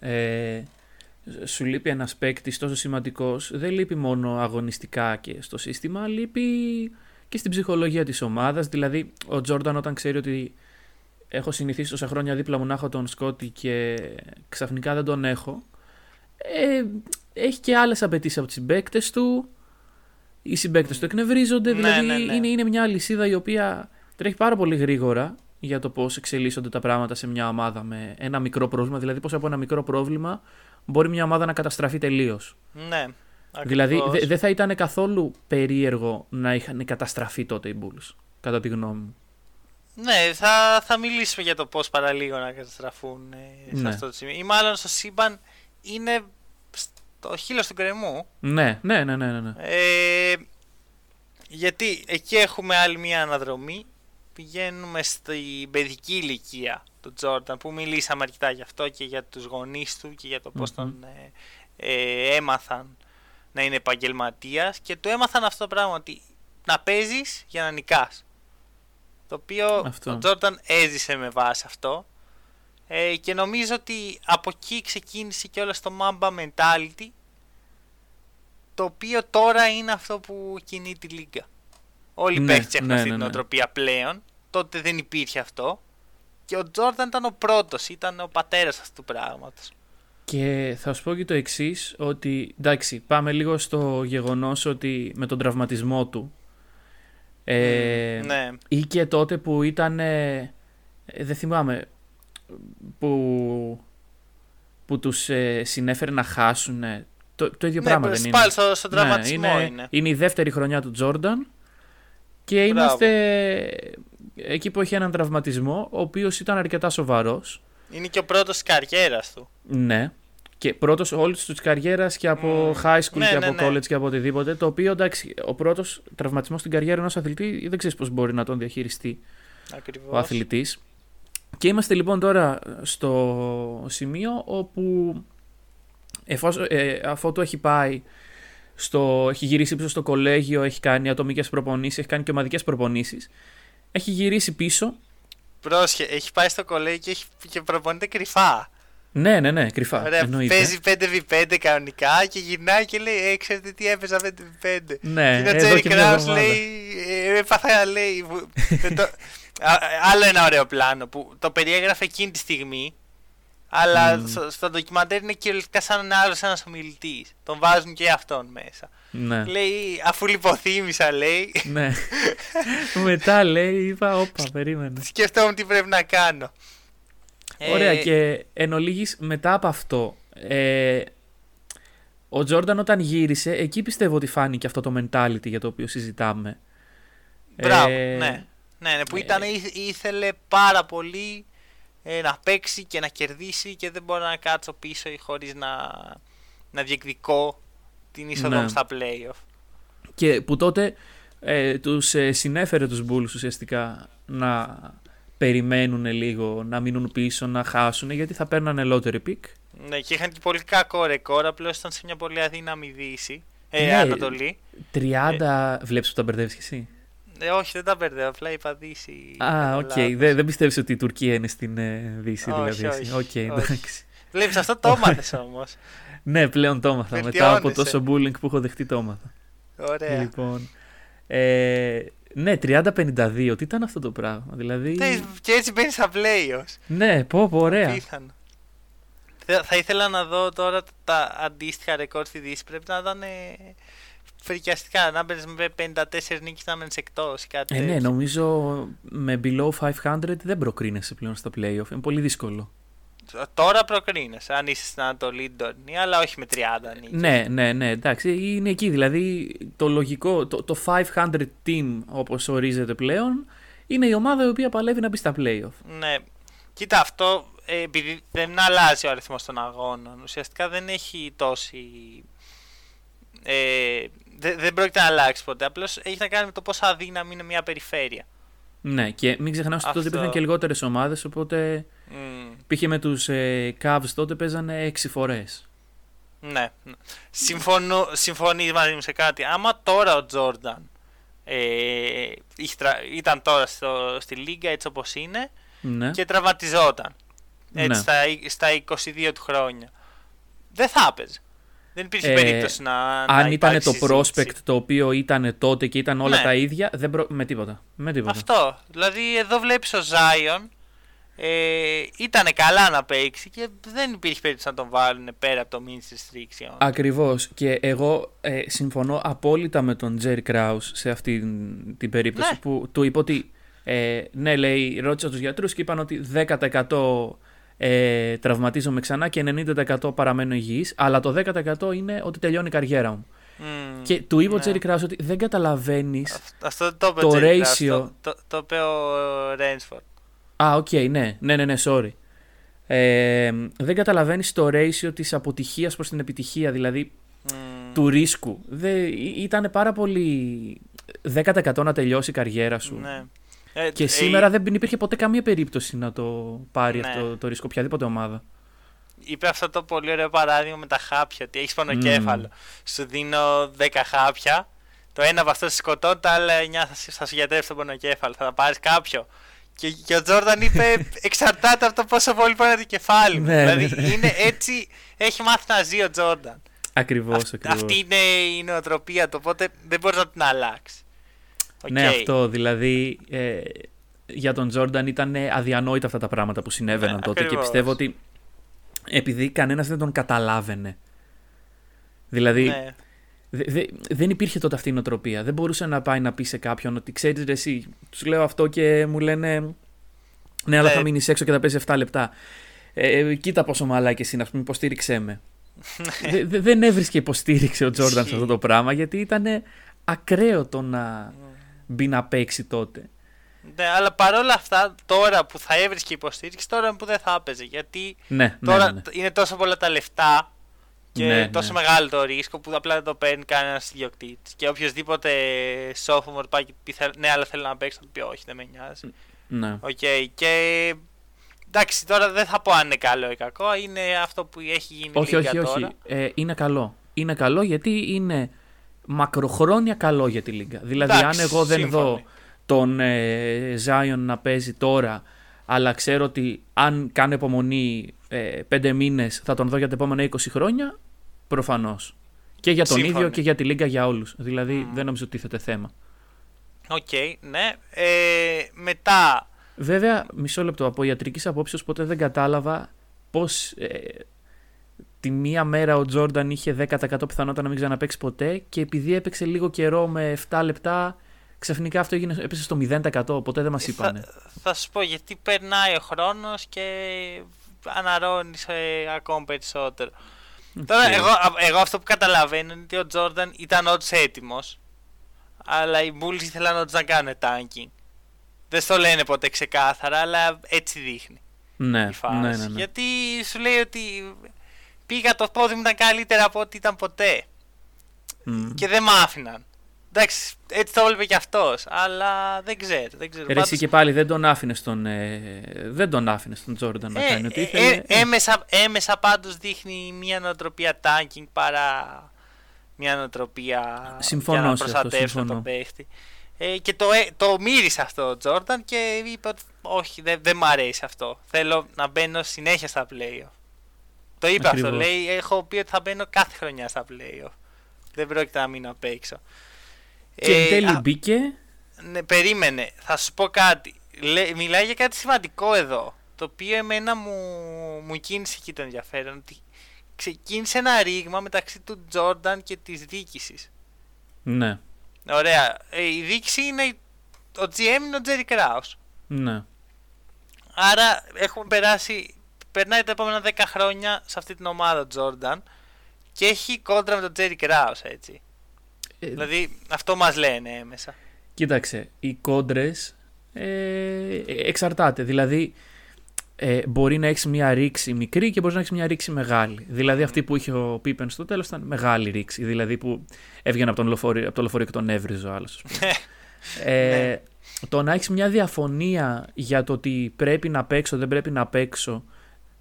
ε, σου λείπει ένας παίκτης τόσο σημαντικός, δεν λείπει μόνο αγωνιστικά και στο σύστημα, λείπει και στην ψυχολογία της ομάδας. Δηλαδή, ο Τζόρνταν όταν ξέρει ότι έχω συνηθίσει τόσα χρόνια δίπλα μου να έχω τον Σκότι και ξαφνικά δεν τον έχω, ε, έχει και άλλες απαιτήσεις από τις συμπαίκτες του, οι συμπαίκτες του εκνευρίζονται, Ναι, δηλαδή ναι, ναι. Είναι, είναι μια αλυσίδα η οποία τρέχει πάρα πολύ γρήγορα για το πώς εξελίσσονται τα πράγματα σε μια ομάδα με ένα μικρό πρόβλημα, δηλαδή πώς από ένα μικρό πρόβλημα μπορεί μια ομάδα να καταστραφεί τελείως. Ναι, Δηλαδή ακριβώς. δε- δεν θα ήταν καθόλου περίεργο να είχαν καταστραφεί τότε οι Bulls, κατά τη γνώμη μου. Ναι, θα, θα μιλήσουμε για το πώς παραλίγο να καταστραφούν ε, σε Ναι. αυτό το σημείο. Ή μάλλον στο σύμπαν είναι στο χείλος του κρεμού. Ναι, ναι, ναι, ναι, ναι. ναι. Ε, γιατί εκεί έχουμε άλλη μια αναδρομή πηγαίνουμε στην παιδική ηλικία του Τζόρνταν που μιλήσαμε αρκετά γι' αυτό και για τους γονείς του και για το πως τον ε, ε, έμαθαν να είναι επαγγελματίας και του έμαθαν αυτό το πράγμα ότι να παίζεις για να νικάς. Το οποίο Αυτό. ο Τζόρνταν έζησε με βάση αυτό ε, και νομίζω ότι από εκεί ξεκίνησε και όλο το Mamba mentality το οποίο τώρα είναι αυτό που κινεί τη Λίγκα. Όλοι οι Ναι, παίχτες έχουν ναι, αυτή ναι, την ναι. οτροπία πλέον. Τότε δεν υπήρχε αυτό. Και ο Τζόρνταν ήταν ο πρώτος, ήταν ο πατέρας αυτού του πράγματος. Και θα σου πω και το εξής, ότι εντάξει, πάμε λίγο στο γεγονός ότι με τον τραυματισμό του. Ε, ναι, Ή και τότε που ήταν. ε, δεν θυμάμαι. Που, που τους ε, συνέφερε να χάσουν. Το, το ίδιο ναι πράγμα πάλι δεν είναι. στο, στο τραυματισμό είναι, είναι. είναι η δεύτερη χρονιά του Τζόρνταν. Και Μπράβο. είμαστε εκεί που έχει έναν τραυματισμό, ο οποίος ήταν αρκετά σοβαρός. Είναι και ο πρώτος της καριέρας του. Ναι. Και πρώτος όλης τη καριέρας και από Μμμ. high school Ναι, και ναι, από ναι. college και από οτιδήποτε. Το οποίο εντάξει, ο πρώτος τραυματισμός στην καριέρα ενός αθλητή δεν ξέρεις πώς μπορεί να τον διαχειριστεί Ακριβώς. ο αθλητής. Και είμαστε λοιπόν τώρα στο σημείο όπου εφόσον, ε, αφού του έχει πάει στο, έχει γυρίσει πίσω στο κολέγιο, έχει κάνει ατομικές προπονήσεις, έχει κάνει και ομαδικές προπονήσεις, έχει γυρίσει πίσω. Πρόσχε, έχει πάει στο κολέγιο και, έχει, και προπονείται κρυφά. Ναι, ναι, ναι, κρυφά. Ωραία, εννοείται. παίζει 5v5 κανονικά και γυρνάει και λέει: Ε, ξέρετε τι έπαιζα 5v5. Ναι, και ο εδώ Τζέρι και μια Κράους εβδομάδα. λέει: ε, Έπαθα, λέει. βου- δεν το- Α, Άλλο ένα ωραίο πλάνο που το περιέγραφε εκείνη τη στιγμή. Αλλά Μμμ. στο, στο ντοκιμαντέρ είναι κυριολεκτικά σαν ένα άλλος ένας ομιλητής. Τον βάζουν και αυτόν μέσα. Ναι. Λέει, αφού λιποθύμησα, λέει, ναι. Μετά λέει, είπα, όπα, περίμενε. σκεφτόμουν τι πρέπει να κάνω. Ωραία, Ε, και εν ολίγης, μετά από αυτό, ε, ο Τζόρνταν όταν γύρισε, εκεί πιστεύω ότι φάνηκε αυτό το mentality για το οποίο συζητάμε. Μπράβο, Ε, ναι. Ναι, ναι, που ε, ήταν, ήθε- ήθελε πάρα πολύ ε, να παίξει και να κερδίσει και δεν μπορώ να κάτσω πίσω χωρίς να, να διεκδικώ την είσοδο Ναι. μου στα playoff. Και που τότε ε, τους ε, συνέφερε τους Bulls ουσιαστικά να περιμένουν λίγο, να μείνουν πίσω, να χάσουν, γιατί θα παίρνανε lottery pick. Ναι, και είχαν και πολύ κακό ρεκόρ, απλώς ήταν σε μια πολύ αδύναμη δύση. Ε, Ναι. Ανατολή. 30. Βλέπεις που τα μπερδεύεις και εσύ. Ε, όχι, δεν τα μπερδεύω, απλά είπα δύση. Α, οκ. Λάθος. Δεν, δεν πιστεύεις ότι η Τουρκία είναι στην ε, Δύση, Όχι, δηλαδή. εσύ. όχι, Οκ, όχι. εντάξει. Βλέπεις, αυτό το έμαθες όμως. Ναι, πλέον το έμαθα. Μετά από Βελτιώνεσαι. τόσο bullying που έχω δεχτεί το έμαθα. Ωραία. Λοιπόν. Ε, ναι, 30-52. Τι ήταν αυτό το πράγμα. Δηλαδή; Ναι, Και έτσι μπαίνεις στα playoffs. Ναι, πω, πω, ωραία. Απίθανο. Θα, θα ήθελα να δω τώρα τα αντίστοιχα ρεκόρ στη Δύση. Πρέπει να ήταν φρικιαστικά. Να μπαίνεις με 54 νίκες να μένεις εκτός ή κάτι Ε, ναι, τέτοιο. νομίζω με below 500 δεν προκρίνεσαι πλέον στα playoff. Είναι πολύ δύσκολο. Τώρα προκρίνεσαι. Αν είσαι στην Ανατολή Ντορνή, αλλά όχι με 30 νίκες. Ναι, ναι, ναι, εντάξει, είναι εκεί. Δηλαδή το λογικό, το, το 500 team όπως ορίζεται πλέον, είναι η ομάδα η οποία παλεύει να μπει στα playoff. Ναι. Κοίτα, αυτό ε, επειδή δεν αλλάζει ο αριθμός των αγώνων, ουσιαστικά δεν έχει τόση. Ε, δεν, δεν πρόκειται να αλλάξει ποτέ. Απλώς έχει να κάνει με το πόσο αδύναμη είναι μια περιφέρεια. Ναι, και μην ξεχνάς ότι τότε Αυτό. υπήρχαν και λιγότερες ομάδες, οπότε Μμ. π.χ. με τους ε, Cavs τότε παίζανε 6 φορές. Ναι. ναι. Συμφωνώ, συμφωνείς μαζί μου σε κάτι. Άμα τώρα ο Τζόρνταν ε, είχε τρα- ήταν τώρα στο, στη Λίγκα έτσι όπως είναι Ναι. και τραυματιζόταν έτσι, Ναι. στα, στα 22 του χρόνια. Δεν θα έπαιζε. Δεν υπήρχε Ε, περίπτωση να, να Αν ήταν υπάρξει το συζήτηση. prospect το οποίο ήταν τότε και ήταν όλα Ναι. τα ίδια, δεν προ... με τίποτα. Με τίποτα. Αυτό. Δηλαδή εδώ βλέπεις ο Ζάιον ε, ήταν καλά να παίξει και δεν υπήρχε περίπτωση να τον βάλουν πέρα από το means restriction. Ακριβώς και εγώ ε, συμφωνώ απόλυτα με τον Jerry Krause σε αυτή την- την περίπτωση Ναι. που του είπε ότι ε, ναι λέει ρώτησα τους γιατρούς και είπαν ότι 10% ε, τραυματίζομαι ξανά και 90% παραμένω υγιής αλλά το 10% είναι ότι τελειώνει η καριέρα μου. Μμ, Και του είπε ο ναι. Jerry Krause ότι δεν καταλαβαίνεις Αυτό- Αυτό το είπε το ο Jerry Krause, ratio- Το, το, το είπε ο Ράινσντορφ. Α, οκ, ναι, ναι, ναι, ναι, sorry. Ε, δεν καταλαβαίνεις το ratio της αποτυχίας προς την επιτυχία, δηλαδή του ρίσκου. Δε, ή- ήταν πάρα πολύ 10% να τελειώσει η καριέρα σου. Ναι. Ε, Και ε, σήμερα δεν υπήρχε ποτέ καμία περίπτωση να το πάρει Ναι. αυτό το ρίσκο οποιαδήποτε ομάδα. είπε αυτό το πολύ ωραίο παράδειγμα με τα χάπια. Ότι έχεις πονοκέφαλο. Σου δίνω 10 χάπια. Το ένα από αυτό σε σκοτώνει, τα άλλα 9 θα, σε- θα σου γιατρέψει τον πονοκέφαλο. Θα πάρεις κάποιο. Και, και ο Τζόρνταν είπε εξαρτάται από το πόσο πολύ πονάει το κεφάλι μου. Ναι, δηλαδή ναι, ναι. είναι έτσι. Έχει μάθει να ζει ο Τζόρνταν. Ακριβώς, Αυ- ακριβώς. Αυτή είναι η νοοτροπία του. Οπότε δεν μπορείς να την αλλάξεις. Ναι, Οκ. αυτό. Δηλαδή, ε, για τον Τζόρνταν ήταν αδιανόητα αυτά τα πράγματα που συνέβαιναν Ναι, τότε και ακριβώς. πιστεύω ότι επειδή κανένας δεν τον καταλάβαινε. Δηλαδή, Ναι. δε- δε- δεν υπήρχε τότε αυτή η νοοτροπία. Δεν μπορούσε να πάει να πει σε κάποιον ότι ξέρεις ρε εσύ, τους λέω αυτό και μου λένε Ναι, αλλά Ναι. θα μείνεις έξω και θα παίζει 7 λεπτά. Ε, ε, κοίτα πόσο μαλάκι εσύ, να πούμε, υποστήριξέ με. Δε- δε- δεν έβρισκε υποστήριξη ο Τζόρνταν σε Ισχύει. αυτό το πράγμα γιατί ήταν ακραίο το να μπει να παίξει τότε. Ναι, αλλά παρόλα αυτά, τώρα που θα έβρισκε υποστήριξη, τώρα είναι που δεν θα έπαιζε. Γιατί Ναι, ναι, τώρα ναι, ναι. είναι τόσο πολλά τα λεφτά και Ναι, τόσο ναι. μεγάλο το ρίσκο που απλά δεν το παίρνει κανένας ιδιοκτήτης. Και οποιοδήποτε sophomore πάει και πει, «Θέλ- ναι, αλλά θέλω να παίξει, θα του πει όχι, δεν με νοιάζει. Ναι. Οκ, και εντάξει, τώρα δεν θα πω αν είναι καλό ή κακό, είναι αυτό που έχει γίνει Όχι, λίγα όχι, όχι. τώρα. Ε, είναι καλό. Είναι καλό γιατί είναι μακροχρόνια καλό για τη Λίγκα. Δηλαδή, Εντάξει, αν εγώ δεν σύμφωνοι. δω τον ε, Ζάιον να παίζει τώρα, αλλά ξέρω ότι αν κάνω υπομονή ε, πέντε μήνες θα τον δω για τα επόμενα 20 χρόνια, προφανώς. Και για τον Σύμφωνοι. ίδιο και για τη Λίγκα για όλους. Δηλαδή, Μμ. δεν νομίζω ότι τίθεται θέμα. Οκ, ναι. Ε, μετά, Βέβαια, μισό λεπτό από ιατρικής απόψεως ποτέ δεν κατάλαβα πώς ε, τη μία μέρα ο Τζόρνταν είχε 10% πιθανότητα να μην ξαναπαίξει ποτέ και επειδή έπαιξε λίγο καιρό με 7 λεπτά, ξαφνικά αυτό έγινε, έπεσε στο 0%. Ποτέ δεν μας είπανε. θα, θα σου πω γιατί περνάει ο χρόνος και αναρρώνεις ε, ακόμη περισσότερο. Τώρα, Οκ. εγώ, α- εγώ αυτό που καταλαβαίνω είναι ότι ο Τζόρνταν ήταν όντως έτοιμος, αλλά οι Bulls ήθελαν όντως να κάνουν tanking. Δεν στο λένε ποτέ ξεκάθαρα, αλλά έτσι δείχνει Ναι, η φάση. ναι, ναι, ναι. Γιατί σου λέει ότι πήγα το πόδι μου ήταν καλύτερα από ό,τι ήταν ποτέ Μμ. και δεν μ' άφηναν. Εντάξει, έτσι το έβλεπε κι αυτός, αλλά δεν ξέρω. Δεν ξέρω. Ρε, Πάντως- εσύ και πάλι δεν τον άφηνες στον, ε, δεν τον άφηνες στον Τζόρνταν να Ε, κάνει ό,τι ε, ήθελε. ε, έμεσα, έμεσα πάντως δείχνει μια νοοτροπία tanking παρά μια νοοτροπία Συμφωνώ για να σε αυτό, προστατεύσουν συμφωνώ. τον παίχτη. Ε, και το, ε, το μύρισε αυτό ο Τζόρνταν και είπε ότι όχι δεν, δεν μ' αρέσει αυτό. Θέλω να μπαίνω συνέχεια στα playoff. Το είπε αυτό, Ακριβώς. λέει έχω πει ότι θα μπαίνω κάθε χρονιά στα playoff. Δεν πρόκειται να μείνω απ' έξω. και εν Ε, τέλει α, μπήκε. ναι, περίμενε. Θα σου πω κάτι. Λέ, μιλάει για κάτι σημαντικό εδώ. Το οποίο εμένα μου, μου κίνησε εκεί το ενδιαφέρον. Ότι ξεκίνησε ένα ρήγμα μεταξύ του Τζόρνταν και της διοίκησης. Ναι, Ωραία. Ε, η διοίκηση είναι ο GM είναι ο Τζέρι Κράους. ναι. Άρα έχουμε περάσει. Περνάει τα επόμενα 10 χρόνια σε αυτή την ομάδα ο Τζόρνταν και έχει κόντρα με τον Τζέρι Κράους έτσι. Ε, Δηλαδή αυτό μας λένε έμεσα. Κοίταξε, οι κόντρες ε, εξαρτάται. Δηλαδή, ε, μπορεί να έχεις μια ρήξη μικρή και μπορεί να έχεις μια ρήξη μεγάλη. Δηλαδή, αυτή που είχε ο Πίπεν στο τέλος ήταν μεγάλη ρήξη. Δηλαδή, που έβγαινε από, τον λεωφορείο, από το λεωφορείο και τον έβριζε ο άλλο. ε, το να έχεις μια διαφωνία για το ότι πρέπει να παίξω, δεν πρέπει να παίξω.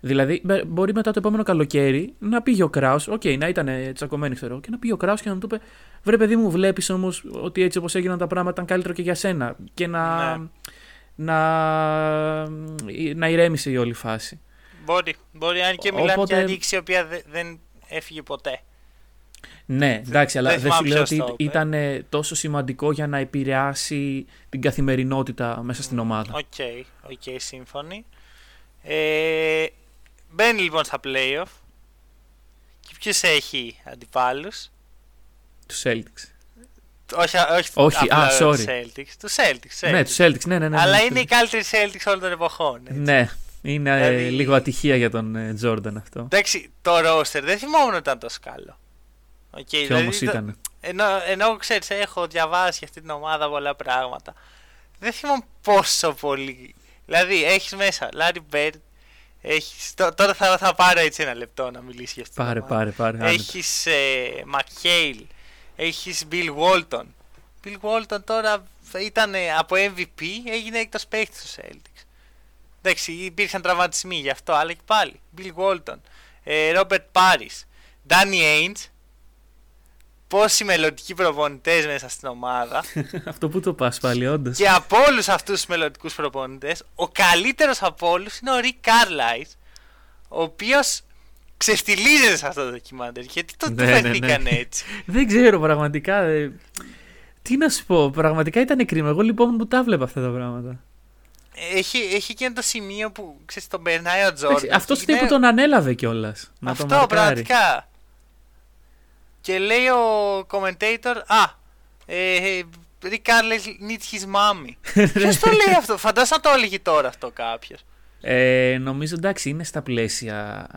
Δηλαδή, μπε- μπορεί μετά το επόμενο καλοκαίρι να πήγε ο Κράου, οκ, να ήταν τσακωμένοι, ξέρω εγώ, και να πήγε ο Κράους και να του είπε: Βρε, παιδί μου, βλέπεις όμως ότι έτσι όπως έγιναν τα πράγματα ήταν καλύτερο και για σένα. Και να. Ναι. Να, να ηρέμησε η όλη φάση. Μπορεί, μπορεί αν και μιλάμε Οπότε- για ρήξη η οποία δε- δεν έφυγε ποτέ. Ναι, εντάξει, αλλά δεν δεν σου θυμάμαι λέω ποιος το ότι είπε. ήταν ε, τόσο σημαντικό για να επηρεάσει την καθημερινότητα μέσα στην ομάδα. OK, OK, σύμφωνοι. Ε, μπαίνει λοιπόν στα playoff. Και ποιος έχει αντιπάλους; Τους Celtics. Όχι, όχι, Όχι, απλά α, τους sorry. Celtics. Τους Celtics. Ναι, τους Celtics, ναι, ναι, ναι. Αλλά ναι, είναι οι καλύτεροι Celtics όλων των εποχών. έτσι. Ναι, είναι ε, Δηλαδή- λίγο ατυχία για τον ε, Τζόρνταν αυτό. Εντάξει, το roster δεν θυμόμουν ότι ήταν τόσο καλό. Okay, Και όμως ήταν; Ενώ, ενώ ξέρεις, έχω διαβάσει για αυτή την ομάδα πολλά πράγματα. Δεν θυμάμαι πόσο πολύ. Δηλαδή, έχεις μέσα Larry Bird. Έχεις, τω- τώρα θα, θα πάρω έτσι ένα λεπτό να μιλήσεις για αυτή την Πάρε, ομάδα. πάρε, πάρε. άνετα. Έχεις ε, McHale. Έχεις Bill Walton. Bill Walton τώρα ήταν από MVP, έγινε εκτό παίχτης του Celtics. Εντάξει, υπήρχαν τραυματισμοί γι' αυτό, αλλά και πάλι. Bill Walton, Ρόμπερτ Πάρι, Ντάνι Ainge, πόσοι μελλοντικοί προπονητές μέσα στην ομάδα. Αυτό που το πας πάλι, όντως. Και από όλους αυτούς τους μελλοντικούς προπονητές, ο καλύτερος από όλους είναι ο Ρικ Κάρλαϊς, ο οποίος ξεφτιλίζεται σε αυτό το ντοκιμάντερ. Γιατί το ναι, ναι, ναι. έτσι. Δεν ξέρω πραγματικά. Ε, τι να σου πω, πραγματικά ήταν κρίμα. Εγώ λοιπόν που τα 'βλεπα αυτά τα πράγματα. Έχει, έχει και το σημείο που ξέρεις, τον περνάει ο Τζόρνταν. Αυτός είναι που τον ανέλαβε κιόλας. Αυτό πραγματικά. Και λέει ο commentator, Α, ε, Rick needs his mommy. Ποιος το λέει αυτό, φαντάζομαι να το έλεγε τώρα αυτό κάποιος. Ε, νομίζω εντάξει, είναι στα πλαίσια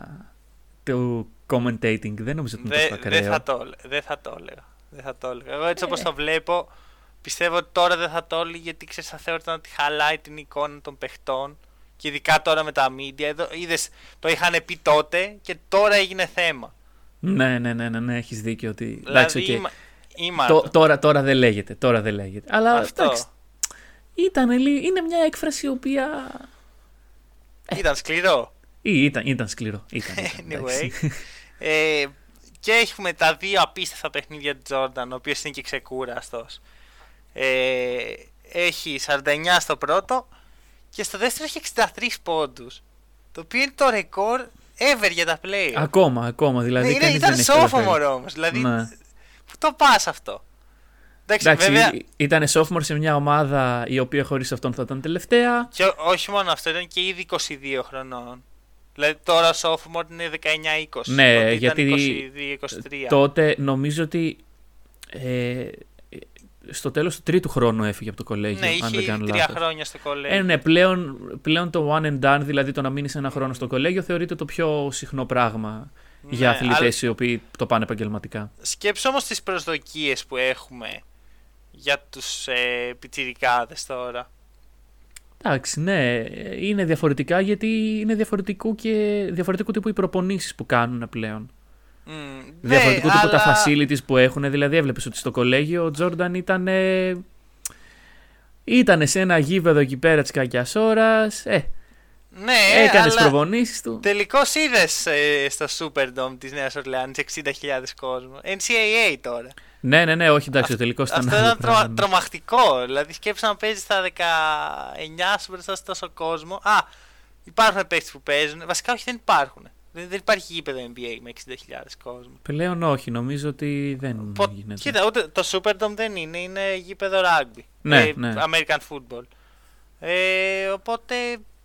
του commentating. Δεν νομίζω ότι είναι τόσο ακραίο. Δεν θα, το, δεν θα το έλεγα. Δεν θα το έλεγα. Εγώ έτσι ε. όπω το βλέπω, πιστεύω ότι τώρα δεν θα το έλεγα γιατί ξέρεις, θα θεωρούταν ότι χαλάει την εικόνα των παιχτών. Και ειδικά τώρα με τα media. Εδώ, είδες, το είχαν πει τότε και τώρα έγινε θέμα. Ναι, ναι, ναι, ναι, ναι έχεις δίκιο. Ότι... Δηλαδή, εντάξει, okay. Είμα, τώρα, τώρα δεν λέγεται. Τώρα δεν λέγεται. Αλλά Αυτό. εντάξει, ήταν, είναι μια έκφραση η οποία. Ήταν σκληρό. Ή, ήταν, ήταν σκληρό. Ήταν, anyway. ε, και έχουμε τα δύο απίστευτα παιχνίδια του Τζόρνταν, ο οποίος είναι και ξεκούραστος. Ε, έχει 49 στο πρώτο και στο δεύτερο έχει 63 πόντους. Το οποίο είναι το ρεκόρ ever για τα play. Ακόμα, ακόμα. Δηλαδή, ναι, ήταν sophomore όμως. Δηλαδή, ναι. πού το πας αυτό. Εντάξει, Εντάξει βέβαια... ήταν sophomore σε μια ομάδα η οποία χωρίς αυτόν θα ήταν τελευταία. Και όχι μόνο αυτό, ήταν και ήδη 22 χρονών. Δηλαδή τώρα sophomore είναι 19-20. Ναι, τότε γιατί 22-23. τότε νομίζω ότι ε, στο τέλος του τρίτου χρόνου έφυγε από το κολέγιο. Ναι, αν είχε δεν τρία χρόνια στο κολέγιο. Ε, ναι, πλέον, πλέον το one and done, δηλαδή το να μείνει ένα χρόνο στο κολέγιο, θεωρείται το πιο συχνό πράγμα ναι, για αθλητές αλλά... οι οποίοι το πάνε επαγγελματικά. Σκέψω όμως τις προσδοκίες που έχουμε για τους ε, πιτσιρικάδες τώρα. Εντάξει, ναι, είναι διαφορετικά γιατί είναι διαφορετικό και διαφορετικό τύπου οι προπονήσεις που κάνουν πλέον. Mm, διαφορετικού ναι, τύπου αλλά... τα facilities που έχουν. Δηλαδή, έβλεπες ότι στο κολέγιο ο Τζόρνταν ήταν. Ήταν σε ένα γήπεδο εκεί πέρα της κακιάς ώρας. Ε, ναι, έκανες τι προπονήσεις του. Τελικώς είδες ε, στο Superdome της Νέας Ορλεάνης 60.000 κόσμο. NCAA τώρα. Ναι, ναι, ναι, όχι εντάξει, ο τελικός ήταν. Αυτό ήταν τρο, ναι. τρομακτικό. Δηλαδή, σκέψα να παίζεις στα 19 σου μπροστά σε τόσο κόσμο. Α, υπάρχουν παίχτε που παίζουν. Βασικά, όχι, δεν υπάρχουν. Δεν, δεν υπάρχει γήπεδο NBA με 60.000 κόσμο. Πλέον όχι, νομίζω ότι δεν Πο... γίνεται. Κοίτα, ούτε το Superdome δεν είναι, είναι γήπεδο rugby. Ναι, ε, ναι. American football. Ε, οπότε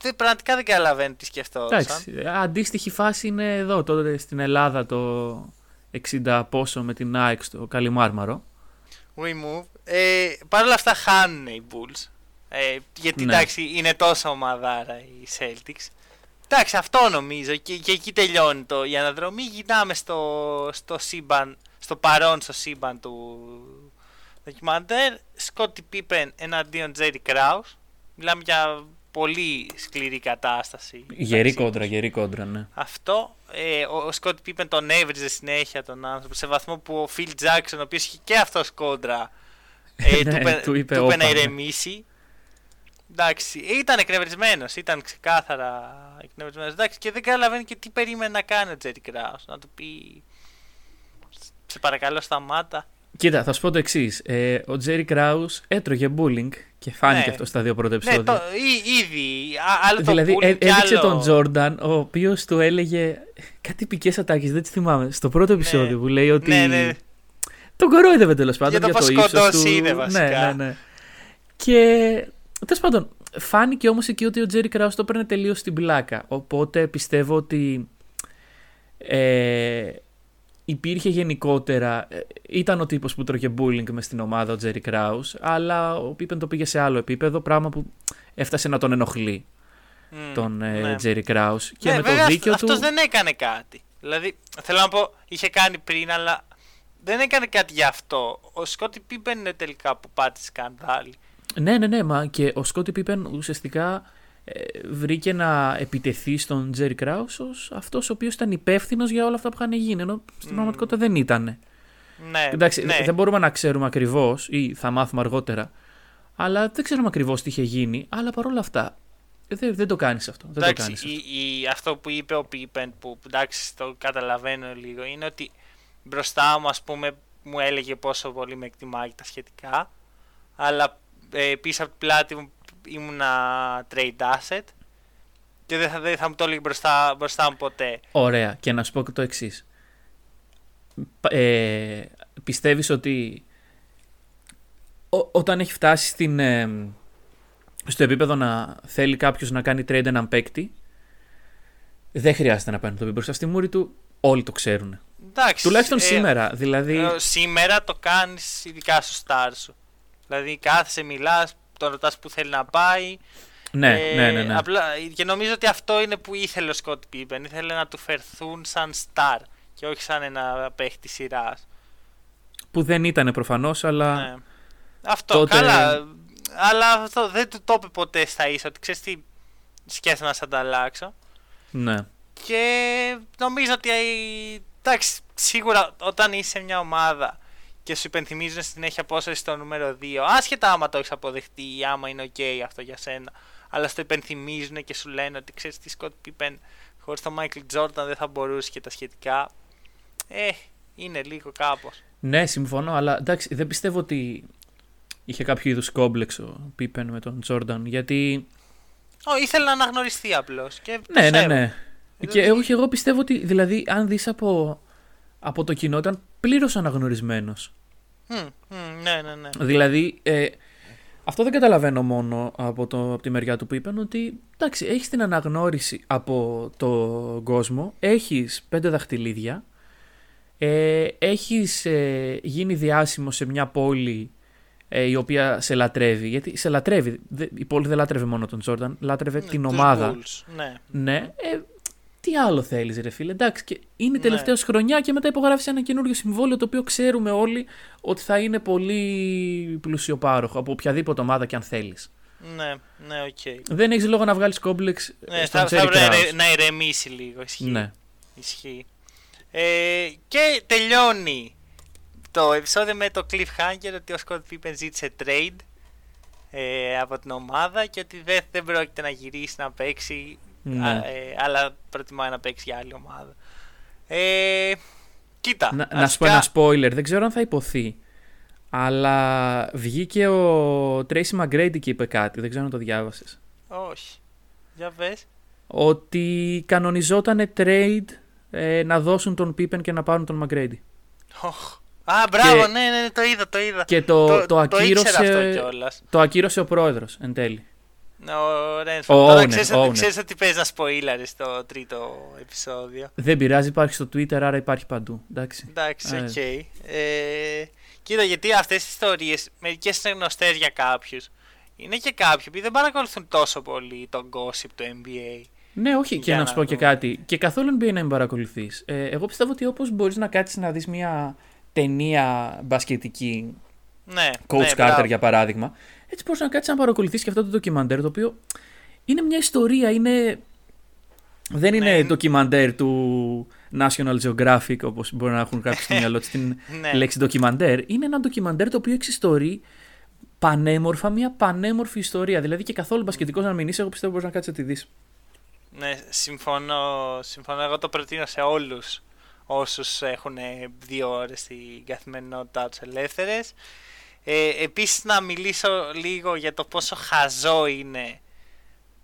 δεν, πραγματικά δεν καταλαβαίνω τι σκεφτόταν. Εντάξει, αντίστοιχη φάση είναι εδώ τότε στην Ελλάδα το 60 πόσο με την ΑΕΚ στο Καλιμάρμαρο. We move. Ε, Παρ' όλα αυτά χάνουν οι Bulls. Ε, γιατί ναι. εντάξει είναι τόσο ομαδάρα οι Celtics. Εντάξει, αυτό νομίζω και, και εκεί τελειώνει το, η αναδρομή. Γυρνάμε στο, στο, σύμπαν, στο παρόν στο σύμπαν του ντοκιμαντέρ. Σκότι Πίπεν εναντίον Τζέρι Κράους. Μιλάμε για πολύ σκληρή κατάσταση. Γερή κόντρα, γερή κόντρα, ναι. Αυτό. Ε, ο Σκότι Πίπεν τον έβριζε συνέχεια τον άνθρωπο σε βαθμό που ο Φιλ Τζάξον, ο οποίος είχε και αυτός κόντρα, ε, ναι, του, είπε, του είπε να ναι. ηρεμήσει. Εντάξει, ήταν εκνευρισμένος, ήταν ξεκάθαρα εκνευρισμένος. Εντάξει, και δεν καταλαβαίνει και τι περίμενε να κάνει ο Τζέρι Κράους. Να του πει. Σε παρακαλώ, σταμάτα. Κοίτα, θα σου πω το εξής. Ε, ο Τζέρι Κράους έτρωγε bullying και φάνηκε ναι. αυτό στα δύο πρώτα επεισόδια. Ναι, το, ή, ήδη. Άλλο δηλαδή, το bullying ε, έδειξε άλλο... τον Τζόρνταν, ο οποίος του έλεγε κάτι πικέ ατάκες, δεν τις θυμάμαι. Στο πρώτο ναι. επεισόδιο ναι. που λέει ότι. Ναι, ναι. Τον κορόιδευε τέλος πάντων. Για το, για το ύψος του. είναι βασικά. Ναι, ναι, ναι. Και τέλος πάντων, φάνηκε όμως εκεί ότι ο Τζέρι Κράους το έπαιρνε τελείως στην πλάκα. Οπότε πιστεύω ότι. Ε, υπήρχε γενικότερα. Ε, ήταν ο τύπος που τρώγε bullying μες στην ομάδα, ο Τζέρι Κράους, αλλά ο Πίπεν το πήγε σε άλλο επίπεδο, πράγμα που έφτασε να τον ενοχλεί. Mm, τον ε, ναι. Τζέρι Κράους. Και ναι, με το δίκιο του. Αυτός δεν έκανε κάτι. Δηλαδή, θέλω να πω, είχε κάνει πριν, αλλά δεν έκανε κάτι γι' αυτό. Ο Σκότι Πίπεν είναι τελικά που πάτησε σκανδάλι. Ναι, ναι, ναι, μα και ο Σκότι Πίπεν ουσιαστικά ε, βρήκε να επιτεθεί στον Τζέρι Κράου ως αυτός ο οποίος ήταν υπεύθυνος για όλα αυτά που είχαν γίνει. Ενώ στην mm. πραγματικότητα δεν ήταν. Ναι, Εντάξει, ναι. δεν μπορούμε να ξέρουμε ακριβώς ή θα μάθουμε αργότερα Αλλά δεν ξέρουμε ακριβώς τι είχε γίνει. Αλλά παρόλα αυτά δεν, δεν το κάνεις αυτό. Δεν εντάξει, το κάνεις αυτό. η, η, αυτό που είπε ο Πίπεν, που εντάξει το καταλαβαίνω λίγο, είναι ότι μπροστά μου, ας πούμε, μου έλεγε πόσο πολύ με εκτιμάει τα σχετικά. Αλλά ε, πίσω από την πλάτη μου ήμουνα trade asset και δεν θα, δεν θα μου το έλεγε μπροστά, μπροστά μου ποτέ. Ωραία. Και να σου πω και το εξής. Ε, πιστεύεις ότι ό, όταν έχει φτάσει στην, ε, στο επίπεδο να θέλει κάποιος να κάνει trade έναν παίκτη, δεν χρειάζεται να παίρνει το πει μπροστά στη μούρη του. Όλοι το ξέρουν. Εντάξει, Τουλάχιστον ε, σήμερα. Δηλαδή, ε, σήμερα το κάνεις ειδικά στο star σου. Δηλαδή κάθεσαι, μιλάς, τον ρωτάς που θέλει να πάει. ναι, Ε, ναι, ναι, ναι. Απλά, και νομίζω ότι αυτό είναι που ήθελε ο Σκότ Πίπεν. Ήθελε να του φερθούν σαν star και όχι σαν ένα παίχτη σειράς. Που δεν ήταν προφανώς, αλλά. Ναι. Αυτό, τότε- καλά. Αλλά αυτό δεν του το είπε ποτέ στα ίσα. Ότι ξέρεις τι σκέφτομαι να σε ανταλλάξω. ναι. Και νομίζω ότι εντάξει, σίγουρα όταν είσαι σε μια ομάδα και σου υπενθυμίζουν συνέχεια πόσο είσαι στο νούμερο 2, άσχετα άμα το έχεις αποδεχτεί ή άμα είναι ok αυτό για σένα, αλλά στο υπενθυμίζουν και σου λένε ότι ξέρεις τι Scott Pippen χωρίς τον Michael Jordan δεν θα μπορούσε και τα σχετικά. Ε, είναι λίγο κάπως. Ναι, συμφωνώ, αλλά εντάξει, δεν πιστεύω ότι είχε κάποιο είδους κόμπλεξ ο Πίπεν με τον Τζόρνταν. Γιατί. Ω, ήθελε να αναγνωριστεί απλώς. Ναι, ναι, ναι. Δηλαδή- Και εγώ, και εγώ πιστεύω ότι, δηλαδή, αν δεις από, από το κοινό, ήταν πλήρως αναγνωρισμένος. ναι, ναι, ναι. Δηλαδή, ε, αυτό δεν καταλαβαίνω μόνο από, το, από τη μεριά του που είπαν ότι εντάξει, έχεις την αναγνώριση από τον κόσμο, έχεις πέντε δαχτυλίδια, ε, έχεις ε, γίνει διάσημος σε μια πόλη ε, η οποία σε λατρεύει, γιατί σε λατρεύει, Δε- η πόλη δεν λάτρευε μόνο τον Τζόρνταν, λάτρευε την Τους ομάδα. Bulls, Ναι. Ναι, ε, τι άλλο θέλεις, ρε φίλε; Εντάξει, και είναι Ναι. τελευταία χρονιά και μετά υπογράφεις ένα καινούριο συμβόλαιο το οποίο ξέρουμε όλοι ότι θα είναι πολύ πλουσιοπάροχο από οποιαδήποτε ομάδα και αν θέλεις. Ναι, ναι, οκ. Δεν έχεις λόγο να βγάλεις κόμπλεξ Ναι, στον θα, θα Jerry πρέπει να, Krause. ηρε- να ηρεμήσει λίγο. Ισχύει. Ναι. Ισχύει. Ε, και τελειώνει το επεισόδιο με το cliffhanger ότι ο Scott Pippen ζήτησε trade ε, από την ομάδα και ότι δεν, δεν πρόκειται να γυρίσει να παίξει Ναι. α, ε, αλλά προτιμάει να παίξει για άλλη ομάδα. Ε, κοίτα. Να, να σου πω αρχικά- ένα spoiler, δεν ξέρω αν θα υποθεί. Αλλά βγήκε ο Tracy McGrady και είπε κάτι, δεν ξέρω αν το διάβασες. Όχι. Για πες. Ότι κανονιζόταν trade ε, να δώσουν τον Pippen και να πάρουν τον McGrady. Οχ. Α, μπράβο, Και- ναι, ναι, ναι, το είδα, το είδα. Και το, το, το ήξερα αυτό ακύρωσε, κιόλας. το ακύρωσε ο πρόεδρος εν τέλει. Ναι, Ο Ρένφορντ. Ο Τώρα owner, ξέρεις, owner. ξέρεις ότι παίζει να σποϊλάρει στο τρίτο επεισόδιο. Δεν πειράζει, υπάρχει στο Twitter, άρα υπάρχει παντού. Εντάξει. Εντάξει, Ε. οκ. Ε, κοίτα, γιατί αυτές τι ιστορίες μερικές είναι γνωστές για κάποιους. Είναι και κάποιοι που δεν παρακολουθούν τόσο πολύ τον gossip του NBA. Ναι, όχι, και Για να να σου πω και δούμε. κάτι. Και καθόλου NBA να μην παρακολουθείς. Ε, εγώ πιστεύω ότι όπως μπορείς να κάτσεις να δεις μια ταινία μπασκετική, Ναι, Coach ναι, Carter μπράβο. για παράδειγμα, έτσι μπορείς να κάτσεις να παρακολουθείς και αυτό το ντοκιμαντέρ το οποίο είναι μια ιστορία, είναι. Δεν είναι Ναι. ντοκιμαντέρ του National Geographic όπως μπορεί να έχουν κάποιοι στο μυαλό του την Ναι. λέξη ντοκιμαντέρ. Είναι ένα ντοκιμαντέρ το οποίο εξιστορεί πανέμορφα μια πανέμορφη ιστορία. Δηλαδή και καθόλου μπασκετικός να μην είσαι, εγώ πιστεύω μπορείς να κάτσεις να τη δεις. Ναι, συμφωνώ, συμφωνώ. Εγώ το προτείνω σε όλους όσους έχουν δύο ώρες στην καθημερινότητά τους ελεύθερες. Ε, Επίσης, να μιλήσω λίγο για το πόσο χαζό είναι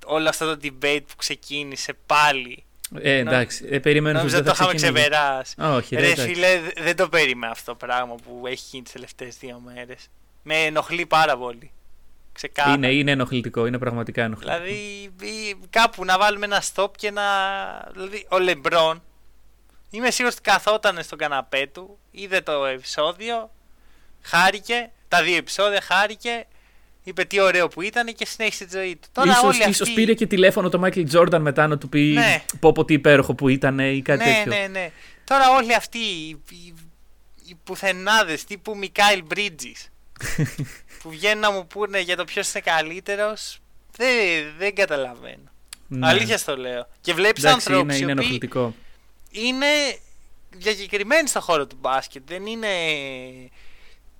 όλο αυτό το debate που ξεκίνησε πάλι. Ε, εντάξει, ε, περιμένω Νόμιζα ότι ότι δεν το θα είχαμε ξεκινήσει. ξεπεράσει. Όχι, ρε, Ρε εντάξει. φίλε, δε- δεν το περίμενα αυτό το πράγμα που έχει γίνει τις τελευταίες δύο μέρες. Με ενοχλεί πάρα πολύ. Ξεκάθαρα. Είναι, είναι ενοχλητικό, είναι πραγματικά ενοχλητικό. Δηλαδή ή κάπου να βάλουμε ένα stop και να. Δηλαδή ο Λεμπρόν. Είμαι σίγουρος ότι καθόταν στον καναπέ του, είδε το επεισόδιο, χάρηκε, τα δύο επεισόδια χάρηκε, είπε τι ωραίο που ήταν και συνέχισε τη ζωή του. Τώρα ίσως, όλοι αυτοί... ίσως πήρε και τηλέφωνο το Michael Jordan μετά να του πει Ναι. πω πω τι υπέροχο που ήταν ή κάτι ναι, τέτοιο. ναι, ναι. Τώρα όλοι αυτοί οι, οι, οι πουθενάδες τύπου Μικάιλ Μπρίτζης που βγαίνουν να μου πούνε για το ποιος είναι καλύτερος δεν, δεν καταλαβαίνω. Ναι. Αλήθεια στο λέω. Και βλέπεις Εντάξει, ανθρώπους είναι, οι είναι οποίοι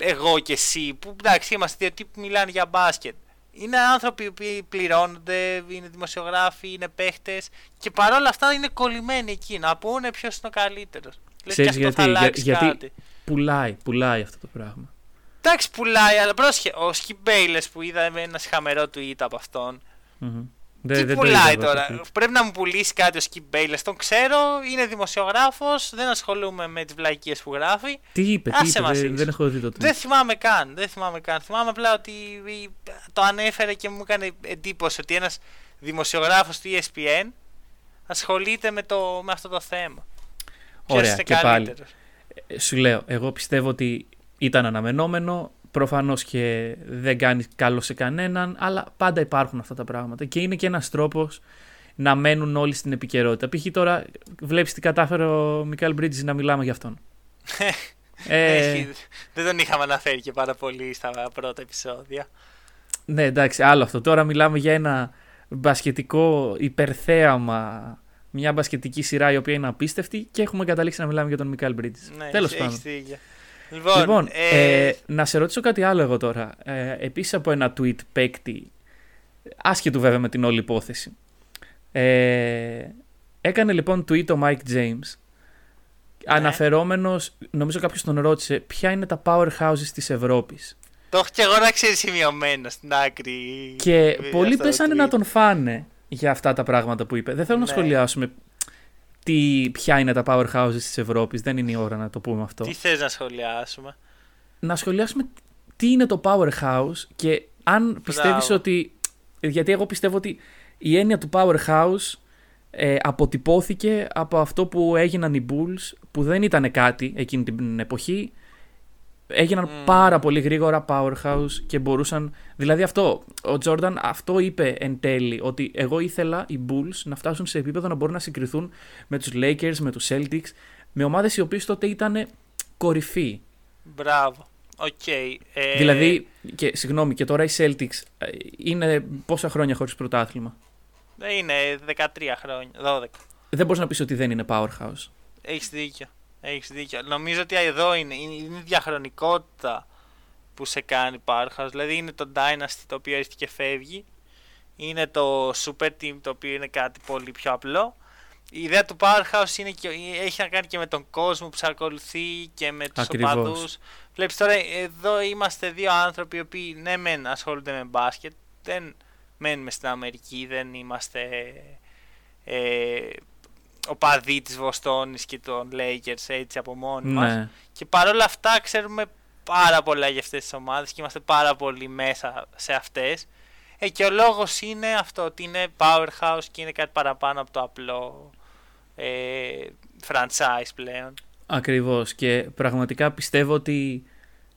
εγώ και εσύ, που εντάξει είμαστε δύο τύποι που μιλάνε για μπάσκετ. Είναι άνθρωποι που πληρώνονται, είναι δημοσιογράφοι, είναι παίχτες και παρόλα αυτά είναι κολλημένοι εκεί να πούνε ποιος είναι ο καλύτερος. Ξέρεις γιατί, για, γιατί πουλάει, πουλάει αυτό το πράγμα. Εντάξει, πουλάει, αλλά πρόσχε. Ο Σκιμπέιλε που είδαμε ένα χαμερό tweet από αυτόν. Mm-hmm. Τι δεν, πουλάει τώρα; Πρέπει να μου πουλήσει κάτι ο Σκιπ Μπέιλες. Τον ξέρω, είναι δημοσιογράφος, δεν ασχολούμαι με τις βλαϊκίες που γράφει. Τι είπε, τι είπε δεν, δεν, έχω δει το tweet. Δεν θυμάμαι καν. Δεν θυμάμαι καν. Θυμάμαι απλά ότι το ανέφερε και μου έκανε εντύπωση ότι ένας δημοσιογράφος του ESPN ασχολείται με, το, με αυτό το θέμα. Ωραία, και πάλι. Ε, σου λέω, εγώ πιστεύω ότι ήταν αναμενόμενο, προφανώς και δεν κάνει καλό σε κανέναν, αλλά πάντα υπάρχουν αυτά τα πράγματα και είναι και ένας τρόπος να μένουν όλοι στην επικαιρότητα. Π.χ. τώρα βλέπεις τι κατάφερε ο Μικάλ Μπρίτζης να μιλάμε για αυτόν. ε... δεν τον είχαμε αναφέρει και πάρα πολύ στα πρώτα επεισόδια. Ναι, εντάξει, άλλο αυτό. Τώρα μιλάμε για ένα μπασκετικό υπερθέαμα μια μπασκετική σειρά η οποία είναι απίστευτη και έχουμε καταλήξει να μιλάμε για τον Μικάλ Μπρίτζ. Ναι, Τέλος πάντων. Λοιπόν, λοιπόν ε... Ε, να σε ρωτήσω κάτι άλλο εγώ τώρα. Ε, Επίσης από ένα tweet παίκτη, άσχετου βέβαια με την όλη υπόθεση. Ε, έκανε λοιπόν tweet ο Mike James. Ναι. Αναφερόμενος, νομίζω κάποιος τον ρώτησε, ποια είναι τα powerhouses της Ευρώπης; Το έχω και εγώ να ξέρεις σημειωμένο στην άκρη. Και πολλοί πέσανε να τον φάνε για αυτά τα πράγματα που είπε. Δεν θέλω να ναι. σχολιάσουμε τι, ποια είναι τα powerhouses της Ευρώπης. Δεν είναι η ώρα να το πούμε αυτό. Τι θες να σχολιάσουμε; Να σχολιάσουμε τι είναι το powerhouse και αν πιστεύεις ότι... Γιατί εγώ πιστεύω ότι η έννοια του powerhouse ε, αποτυπώθηκε από αυτό που έγιναν οι Bulls που δεν ήταν κάτι εκείνη την εποχή έγιναν πάρα πολύ γρήγορα powerhouse και μπορούσαν. Δηλαδή αυτό, ο Τζόρνταν αυτό είπε εν τέλει, ότι εγώ ήθελα οι Bulls να φτάσουν σε επίπεδο να μπορούν να συγκριθούν με τους Lakers, με τους Celtics, με ομάδες οι οποίες τότε ήταν κορυφή. Μπράβο. Okay. Ε... Δηλαδή, και, συγγνώμη, και τώρα οι Celtics ε, είναι πόσα χρόνια χωρίς πρωτάθλημα; Είναι 13 χρόνια, 12. Δεν μπορείς να πεις ότι δεν είναι powerhouse. Έχεις δίκιο. Έχεις δίκιο. Νομίζω ότι εδώ είναι, είναι η διαχρονικότητα που σε κάνει Powerhouse. Δηλαδή είναι το Dynasty το οποίο έρχεται και φεύγει. Είναι το Super Team το οποίο είναι κάτι πολύ πιο απλό. Η ιδέα του Powerhouse είναι και, έχει να κάνει και με τον κόσμο που σε ακολουθεί και με τους οπαδούς. Βλέπεις τώρα εδώ είμαστε δύο άνθρωποι οι οποίοι ναι μεν ασχολούνται με μπάσκετ. Δεν μένουμε στην Αμερική, δεν είμαστε ε, οπαδοί της Βοστόνης και των Lakers έτσι από μόνοι ναι. μας. Και παρόλα αυτά ξέρουμε πάρα πολλά για αυτές τις ομάδες και είμαστε πάρα πολύ μέσα σε αυτές. Ε, και ο λόγος είναι αυτό ότι είναι powerhouse και είναι κάτι παραπάνω από το απλό ε, franchise πλέον. Ακριβώς και πραγματικά πιστεύω ότι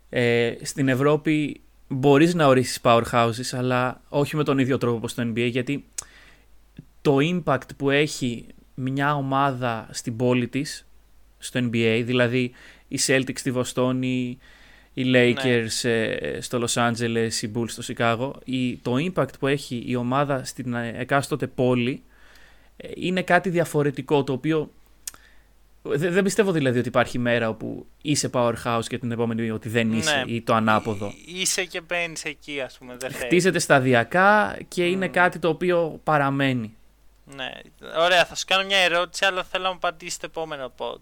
ε, στην Ευρώπη μπορείς να ορίσεις powerhouses αλλά όχι με τον ίδιο τρόπο όπως το NBA γιατί το impact που έχει μια ομάδα στην πόλη της, στο NBA, δηλαδή οι Celtics στη Βοστόνη, οι Lakers ναι. στο Los Angeles, οι Bulls στο Chicago, το impact που έχει η ομάδα στην ε, εκάστοτε πόλη ε, είναι κάτι διαφορετικό, το οποίο δεν πιστεύω δηλαδή ότι υπάρχει μέρα όπου είσαι powerhouse και την επόμενη ότι δεν είσαι ναι. ή το ανάποδο. Είσαι και μπαίνεις εκεί, ας πούμε. Δεν Χτίζεται σταδιακά και είναι κάτι το οποίο παραμένει. Ναι. Ωραία, θα σου κάνω μια ερώτηση, αλλά θέλω να μου απαντήσεις το επόμενο pod.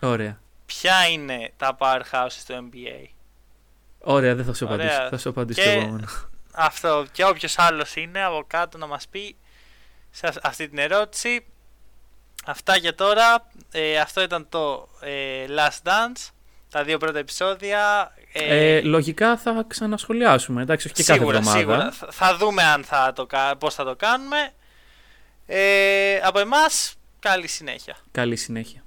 Ωραία. Ποια είναι τα powerhouses στο NBA? Ωραία, δεν θα σου απαντήσω. Θα σου απαντήσω το επόμενο. Αυτό. Και όποιος άλλος είναι από κάτω να μας πει σε αυτή την ερώτηση. Αυτά για τώρα. Ε, αυτό ήταν το ε, Last Dance. Τα δύο πρώτα επεισόδια. Ε, ε λογικά θα ξανασχολιάσουμε. Εντάξει, όχι και σίγουρα, κάθε εβδομάδα. Σίγουρα. Θα, δούμε αν θα το, πώς θα το κάνουμε. Ε, από εμάς, καλή συνέχεια. Καλή συνέχεια.